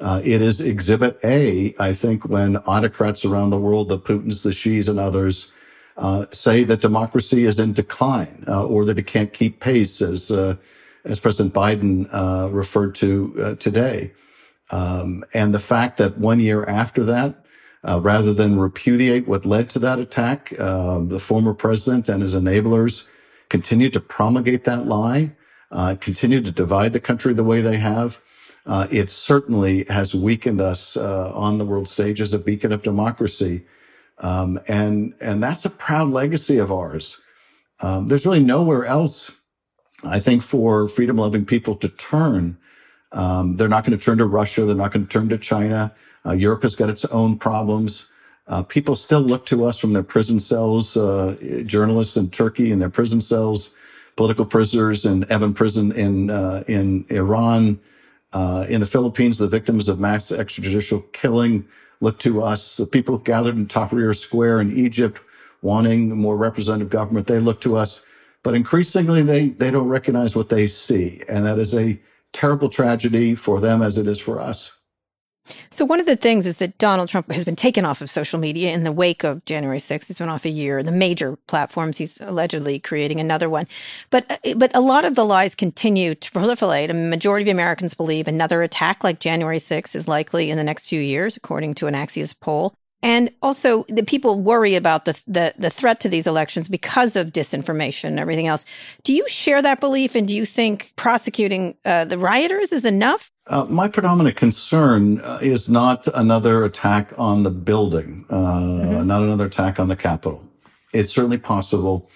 Uh, it is exhibit A, I think, when autocrats around the world, the Putins, the Xis, and others, uh, say that democracy is in decline uh, or that it can't keep pace, as as President Biden referred to today. Um, and the fact that one year after that, uh, rather than repudiate what led to that attack, uh, the former president and his enablers continued to promulgate that lie, uh, continue to divide the country the way they have. Uh, it certainly has weakened us uh, on the world stage as a beacon of democracy, um, and and that's a proud legacy of ours. Um, there's really nowhere else, I think, for freedom-loving people to turn. Um, they're not going to turn to Russia. They're not going to turn to China. Uh, Europe has got its own problems. Uh, people still look to us from their prison cells, uh, journalists in Turkey in their prison cells, political prisoners in Evin prison in, uh, in Iran, uh, in the Philippines, the victims of mass extrajudicial killing look to us. The people gathered in Tahrir Square in Egypt wanting more representative government, they look to us. But increasingly, they, they don't recognize what they see. And that is a terrible tragedy for them as it is for us. So one of the things is that Donald Trump has been taken off of social media in the wake of January 6th. He's been off a year. The major platforms, he's allegedly creating another one. But but a lot of the lies continue to proliferate. A majority of Americans believe another attack like January 6th is likely in the next few years, according to an Axios poll. And also, the people worry about the, the, the threat to these elections because of disinformation and everything else. Do you share that belief, and do you think prosecuting uh, the rioters is enough? Uh, my predominant concern uh, is not another attack on the building, uh, mm-hmm. not another attack on the Capitol. It's certainly possible,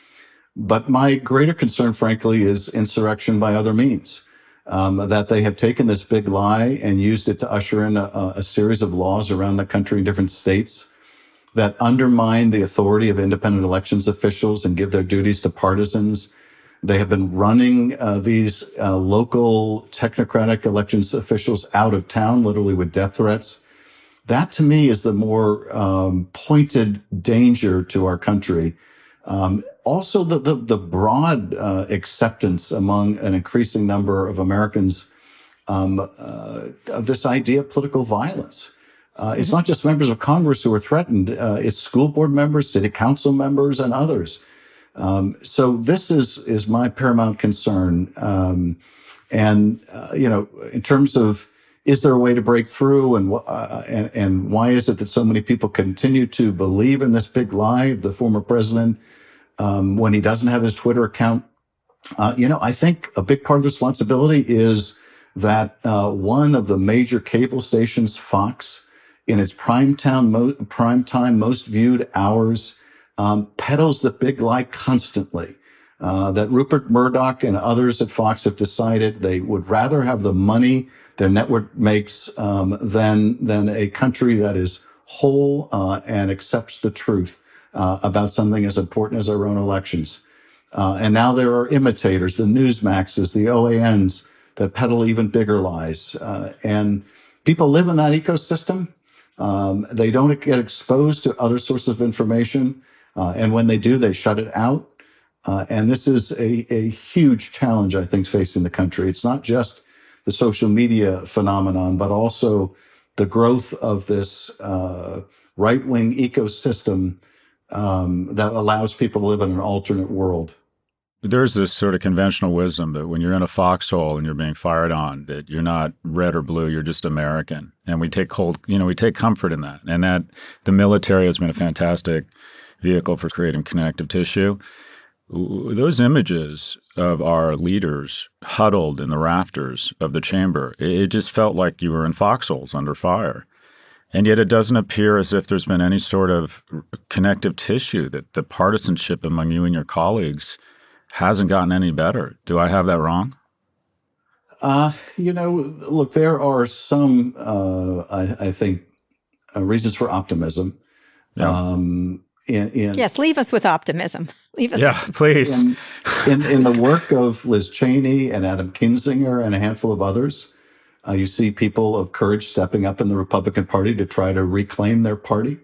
but my greater concern, frankly, is insurrection by other means um, that they have taken this big lie and used it to usher in a, a series of laws around the country in different states that undermine the authority of independent elections officials and give their duties to partisans. They have been running uh, these uh, local technocratic elections officials out of town, literally with death threats. That to me is the more um, pointed danger to our country um, also, the the, the broad uh, acceptance among an increasing number of Americans um, uh, of this idea of political violence. Uh, it's not just members of Congress who are threatened; uh, it's school board members, city council members, and others. Um, so this is is my paramount concern. Um, and uh, you know, in terms of is there a way to break through and, uh, and, and why is it that so many people continue to believe in this big lie the former president um, when he doesn't have his Twitter account? Uh, you know, I think a big part of the responsibility is that uh, one of the major cable stations, Fox, in its prime time, mo- prime time most viewed hours, um, peddles the big lie constantly. Uh, that Rupert Murdoch and others at Fox have decided they would rather have the money their network makes um, than than a country that is whole uh, and accepts the truth uh, about something as important as our own elections. Uh, and now there are imitators, the Newsmaxes, the OANs that peddle even bigger lies. Uh, and people live in that ecosystem. Um, they don't get exposed to other sources of information. Uh, and when they do, they shut it out. Uh, and this is a, a huge challenge, I think, facing the country. It's not just the social media phenomenon, but also the growth of this uh, right wing ecosystem um, that allows people to live in an alternate world. There's this sort of conventional wisdom that when you're in a foxhole and you're being fired on, that you're not red or blue, you're just American. And we take cold, you know, we take comfort in that. And that the military has been a fantastic vehicle for creating connective tissue. Those images of our leaders huddled in the rafters of the chamber, it just felt like you were in foxholes under fire. And yet it doesn't appear as if there's been any sort of connective tissue that the partisanship among you and your colleagues hasn't gotten any better. Do I have that wrong? Uh, you know, look, there are some, uh, I, I, think, uh, reasons for optimism. Yeah. Um, in, in, yes, leave us with optimism. *laughs* Leave us. Yeah, please. In, in, in, the work of Liz Cheney and Adam Kinzinger and a handful of others, uh, you see people of courage stepping up in the Republican Party to try to reclaim their party.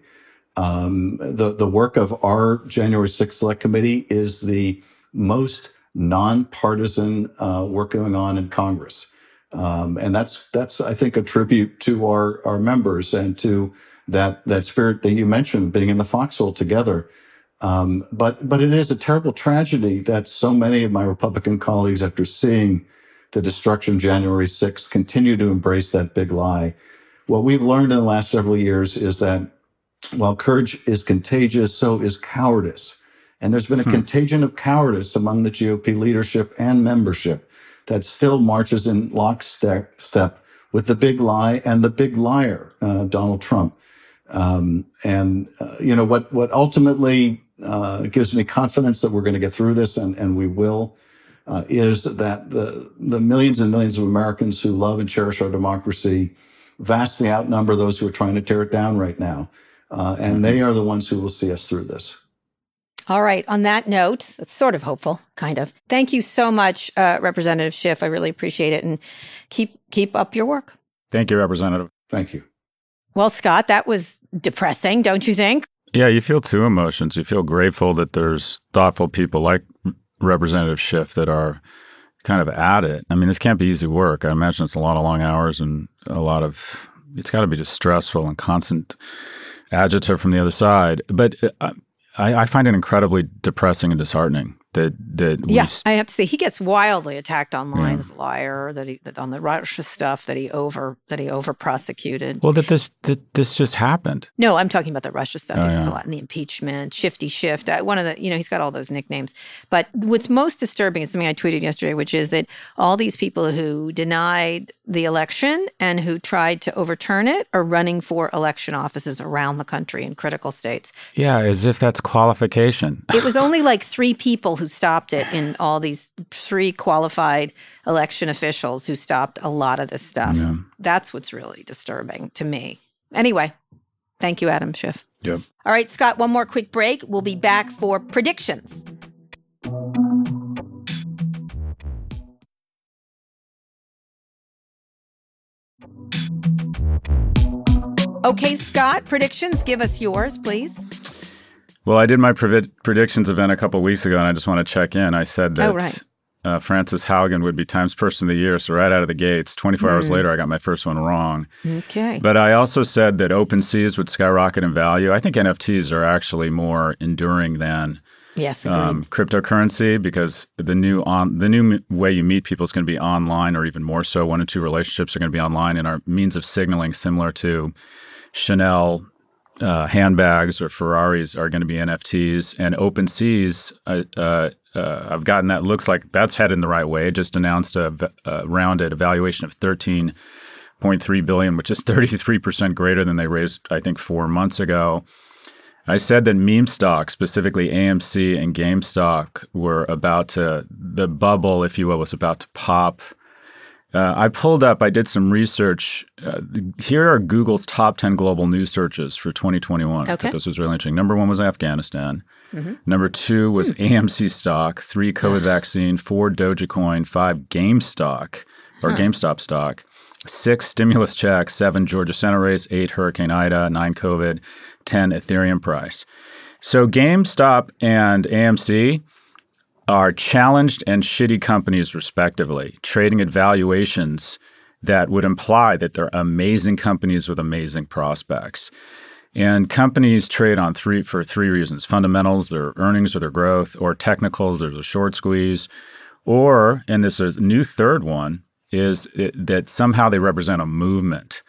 Um, the the work of our January 6th Select Committee is the most nonpartisan uh, work going on in Congress. Um, and that's that's I think a tribute to our our members and to that that spirit that you mentioned being in the foxhole together. Um, but but it is a terrible tragedy that so many of my Republican colleagues, after seeing the destruction January 6th, continue to embrace that big lie. What we've learned in the last several years is that while courage is contagious, so is cowardice. And there's been a hmm. contagion of cowardice among the GOP leadership and membership that still marches in lockstep with the big lie and the big liar, uh, Donald Trump. Um, and uh, you know what? What ultimately uh, gives me confidence that we're going to get through this, and, and we will, uh, is that the the millions and millions of Americans who love and cherish our democracy vastly outnumber those who are trying to tear it down right now, uh, and they are the ones who will see us through this. All right. On that note, that's sort of hopeful, kind of. Thank you so much, uh, Representative Schiff. I really appreciate it, and keep keep up your work. Thank you, Representative. Thank you. Well, Scott, that was depressing, don't you think? Yeah, you feel two emotions. You feel grateful that there's thoughtful people like Representative Schiff that are kind of at it. I mean, this can't be easy work. I imagine it's a lot of long hours and a lot of. It's got to be just stressful and constant adjective from the other side. But uh, I, I, find it incredibly depressing and disheartening that that yeah, I have to say he gets wildly attacked online yeah. as a liar. That he that on the Russia stuff that he over that he over prosecuted. Well, that this that this just happened. No, I'm talking about the Russia stuff. Oh, he yeah. a lot in the impeachment, Shifty Shift. Uh, one of the you know he's got all those nicknames. But what's most disturbing is something I tweeted yesterday, which is that all these people who denied the election and who tried to overturn it are running for election offices around the country in critical states. Yeah, as if that's qualification. it was only like three people who stopped it in all these three qualified election officials who stopped a lot of this stuff. Yeah. That's what's really disturbing to me. Anyway, thank you, Adam Schiff. Yep. All right, Scott, one more quick break. We'll be back for predictions. Okay, Scott, predictions. Give us yours, please. Well, I did my pre- predictions event a couple weeks ago, and I just want to check in. I said that oh, right. uh, Frances Haugen would be Times Person of the Year. So right out of the gates, 24 mm. hours later, I got my first one wrong. Okay. But I also said that OpenSeas would skyrocket in value. I think NFTs are actually more enduring than yes, um, cryptocurrency because the new on the new way you meet people is going to be online, or even more so. One and two relationships are going to be online, and our means of signaling similar to Chanel uh, handbags or Ferraris are going to be NFTs, and OpenSeas. Uh, uh, I've gotten that looks like that's headed the right way. It just announced a, a rounded evaluation of thirteen point three billion, which is *laughs* thirty three percent greater than they raised, I think, four months ago. I said that meme stock, specifically AMC and GameStop, were about to the bubble, if you will, was about to pop uh, I pulled up, I did some research. Uh, here are Google's top 10 global news searches for 2021. Okay. I thought this was really interesting. Number one was Afghanistan. Mm-hmm. Number two was hmm. AMC stock, three COVID vaccine, four Dogecoin, five GameStop or huh. GameStop stock, six stimulus checks, seven Georgia Senate race, eight Hurricane Ida, nine COVID, 10 Ethereum price. So GameStop and AMC are challenged and shitty companies, respectively, trading at valuations that would imply that they're amazing companies with amazing prospects. And companies trade on three for three reasons: fundamentals, their earnings or their growth, or technicals, there's a short squeeze, or and this is a new third one is it, that somehow they represent a movement.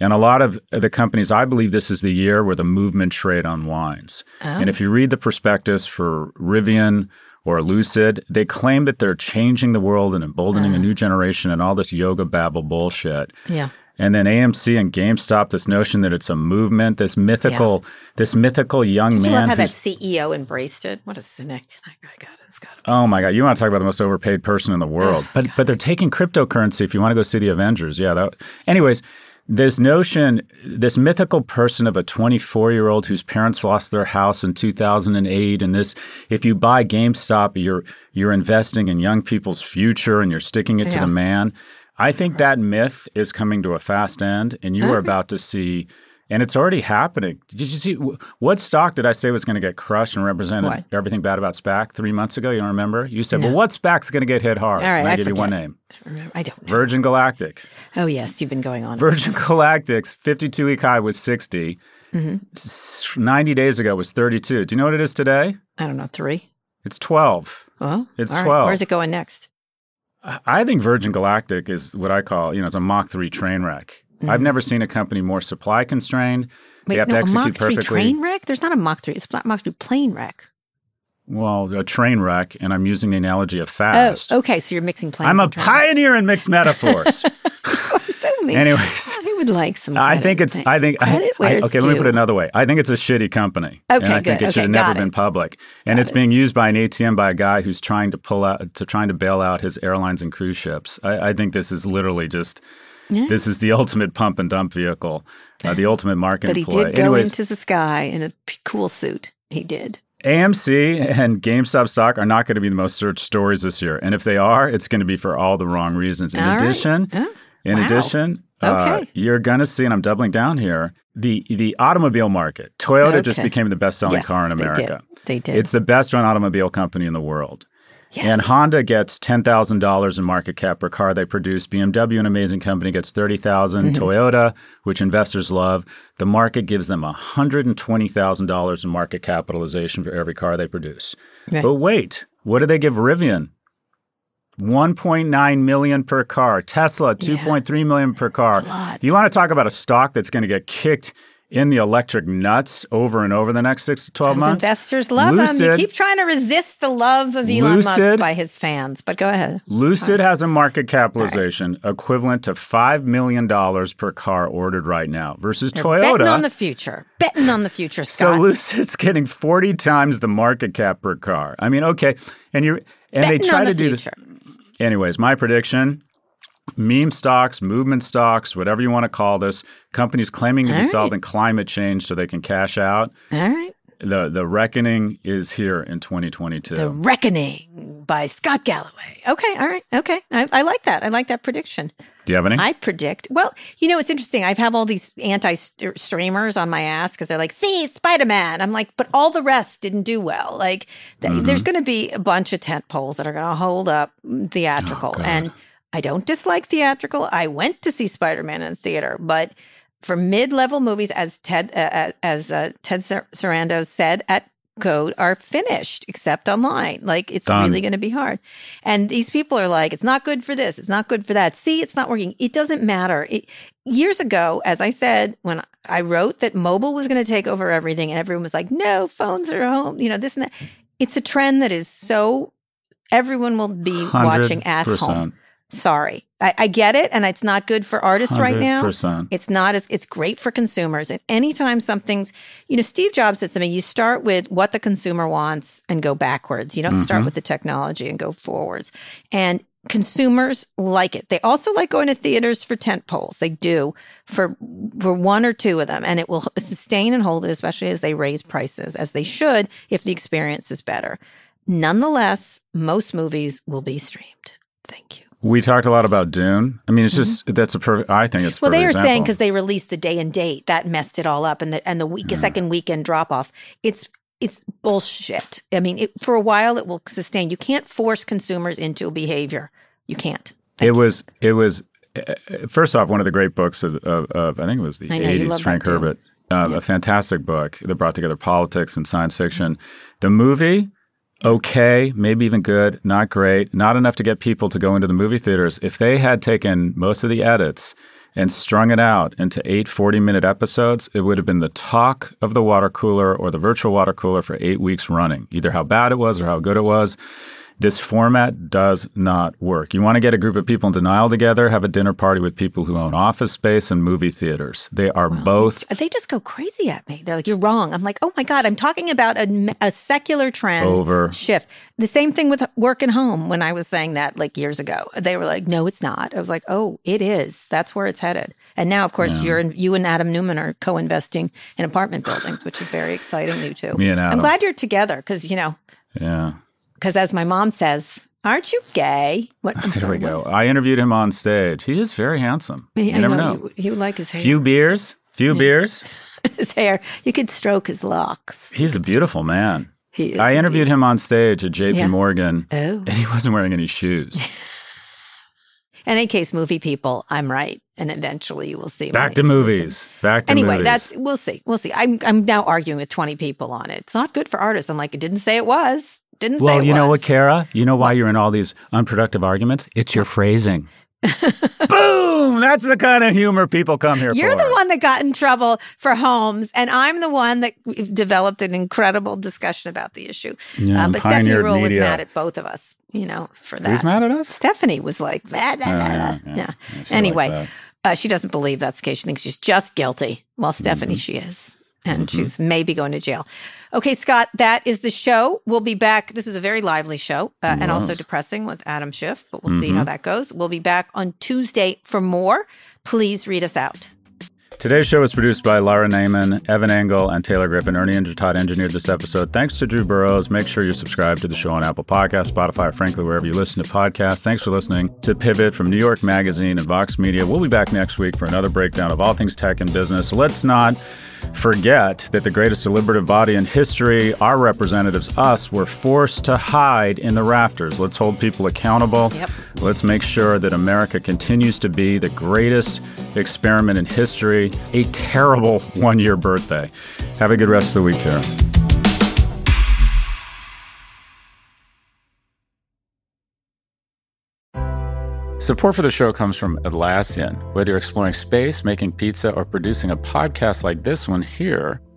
And a lot of the companies, I believe this is the year where the movement trade unwinds. Oh. And if oh. you read the prospectus for Rivian or Lucid, they claim that they're changing the world and emboldening a mm. new generation and all this yoga babble bullshit. Yeah. And then AMC and GameStop, this notion that it's a movement, this mythical, this mythical young Did you man. love how that CEO embraced it? What a cynic *laughs* that guy got. It's. Oh my God! You want to talk about the most overpaid person in the world? Oh, but but they're taking cryptocurrency. If you want to go see the Avengers, yeah. That, anyways, this notion, this mythical person of a 24 year old whose parents lost their house in 2008, and this, if you buy GameStop, you're you're investing in young people's future and you're sticking it to the man. I think that myth is coming to a fast end, and you are mm-hmm. about to see. And it's already happening. Did you see what stock did I say was going to get crushed and represented What? everything bad about SPAC three months ago? You don't remember? You said, "Well, what SPAC's going to get hit hard?" All right, and I, I give you one name: Remember, I don't know. Virgin Galactic. Oh yes, you've been going on. Virgin *laughs* Galactic's 52 week high was 60. Mm-hmm. 90 days ago was 32. Do you know what it is today? I don't know. Three. It's 12. Well, It's right. 12. Where's it going next? I- I think Virgin Galactic is what I call, you know, it's a Mach 3 train wreck. I've never seen a company more supply constrained. Mm-hmm. Wait, they have no, to a execute Mach three perfectly. train wreck. There's not a Mach three. It's not Mach three plane wreck. Well, a train wreck, and I'm using the analogy of fast. Oh, okay. So you're mixing planes. I'm a trains. pioneer in mixed metaphors. *laughs* So mean. Anyways, I would like some. I think it's. I think. I, I- okay, let me put it another way. I think it's a shitty company. Okay, and I good. think it should Okay, have never got been it. public. And it's being used by an ATM by a guy who's trying to pull out to trying to bail out his airlines and cruise ships. I, I think this is literally just. This is the ultimate pump and dump vehicle, uh, the ultimate marketing But he ploy. did go Anyways, into the sky in a p- cool suit. He did. AMC and GameStop stock are not going to be the most searched stories this year, and if they are, it's going to be for all the wrong reasons. In All right. addition, Huh? in Wow. addition, uh, Okay. you're going to see, and I'm doubling down here, the the automobile market. Toyota just became the best selling Yes, car in they did. America. They did. It's the best run automobile company in the world. Yes. And Honda gets ten thousand dollars in market cap per car they produce. BMW, an amazing company, gets 30,000. Mm-hmm. Toyota, which investors love, the market gives them hundred and twenty thousand dollars in market capitalization for every car they produce. Right. But wait, what do they give Rivian? 1.9 million per car. Tesla, 2.3 million per car. You want to talk about a stock that's going to get kicked in the electric nuts over and over the next six to 12 Those months? investors love him. You keep trying to resist the love of Elon Musk by his fans, but go ahead. Lucid has a market capitalization equivalent to $5 million per car ordered right now versus They're Toyota. betting on the future. Betting on the future, Scott. so Lucid's getting 40 times the market cap per car. I mean, okay. And you and they try to the do this. Anyways, my prediction meme stocks, movement stocks, whatever you want to call this, companies claiming to be All right. solving climate change so they can cash out. All right. The the reckoning is here in 2022. The Reckoning by Scott Galloway. Okay. All right. Okay. I, I like that. I like that prediction. Do you have any? I predict. Well, you know, it's interesting. I have all these anti streamers on my ass because they're like, see, Spider Man. I'm like, but all the rest didn't do well. Like, th- Mm-hmm. there's going to be a bunch of tent poles that are going to hold up theatrical. Oh, and I don't dislike theatrical. I went to see Spider Man in theater, but for mid level movies, as Ted, uh, as uh, Ted Sarandos said at Code, are finished except online. Like, it's Done. really going to be hard. And these people are like, it's not good for this. It's not good for that. See, it's not working. It doesn't matter. It, years ago, as I said, when I wrote that mobile was going to take over everything and everyone was like, no, phones are home, you know, this and that. It's a trend that is so everyone will be watching at home. Sorry. I, I get it. And it's not good for artists right now. It's not as it's great for consumers. And anytime something's, you know, Steve Jobs said something, you start with what the consumer wants and go backwards. You don't start mm-hmm. with the technology and go forwards. And consumers like it. They also like going to theaters for tent poles. They do for for one or two of them. And it will sustain and hold it, especially as they raise prices, as they should if the experience is better. Nonetheless, most movies will be streamed. Thank you. We talked a lot about Dune. I mean, it's just that's a perfect. I think it's Mm-hmm. Well, they perfect are saying because they released the day and date that messed it all up, and the and the week second weekend drop off. It's it's bullshit. I mean, it, for a while it will sustain. You can't force consumers into a behavior. You can't. it was it was first off, one of the great books of, of, of I think it was the you 80s, Frank. Herbert. Uh, A fantastic book that brought together politics and science fiction. The movie, okay, maybe even good, not great, not enough to get people to go into the movie theaters. If they had taken most of the edits and strung it out into eight 40 minute episodes, it would have been the talk of the water cooler or the virtual water cooler for eight weeks running, either how bad it was or how good it was. This format does not work. You want to get a group of people in denial together, have a dinner party with people who own office space and movie theaters. They are both They just go crazy at me. They're like, "You're wrong." I'm like, "Oh my god, I'm talking about a, a secular trend Over. shift." The same thing with work and home. When I was saying that like years ago, they were like, "No, it's not." I was like, "Oh, it is. That's where it's headed." And now, of course, you're in, you and Adam Neumann are co-investing in apartment buildings, which is very exciting. You two. Me and Adam. I'm glad you're together because you know, yeah. Because as my mom says, "Aren't you gay?" What? *laughs* There sorry, we go. what? I interviewed him on stage. He is very handsome. I You never know. You, you like his hair. Few beers, few beers. *laughs* his hair. You could stroke his locks. He's a beautiful man. He is I interviewed him on stage at JP Yeah. Morgan, Oh. and he wasn't wearing any shoes. *laughs* In any case, movie people, I'm right, and eventually you will see. Back to movies. Back to movies. Anyway, movies. that's we'll see. We'll see. I'm I'm now arguing with 20 people on it. It's not good for artists. I'm like, it didn't say it was. Didn't say well, you know was. what, Kara? You know why you're in all these unproductive arguments? It's your phrasing. *laughs* Boom! That's the kind of humor people come here for. You're for. the one that got in trouble for Holmes, and I'm the one that developed an incredible discussion about the issue. Yeah, Um, but Stephanie Ruhle was mad at both of us, you know, for that. Who's mad at us? Stephanie was like, "Blah, blah, blah, Oh, blah." yeah, yeah. yeah. Anyway, uh, she doesn't believe that's the case. She thinks she's just guilty. Well, Stephanie, Mm-hmm. she is. And she's maybe going to jail. Okay, Scott, that is the show. We'll be back. This is a very lively show uh, and also depressing with Adam Schiff, but we'll see Mm-hmm. how that goes. We'll be back on Tuesday for more. Please read us out. Today's show was produced by Lara Naaman, Evan Engel, and Taylor Griffin. Ernie and Indradat engineered this episode. Thanks to Drew Burrows. Make sure you're subscribed to the show on Apple Podcasts, Spotify, or frankly, wherever you listen to podcasts. Thanks for listening to Pivot from New York Magazine and Vox Media. We'll be back next week for another breakdown of all things tech and business. Let's not forget that the greatest deliberative body in history, our representatives, us, were forced to hide in the rafters. Let's hold people accountable. Yep. Let's make sure that America continues to be the greatest experiment in history. A terrible one year birthday. Have a good rest of the week, Karen. Support for the show comes from Atlassian. Whether you're exploring space, making pizza, or producing a podcast like this one here,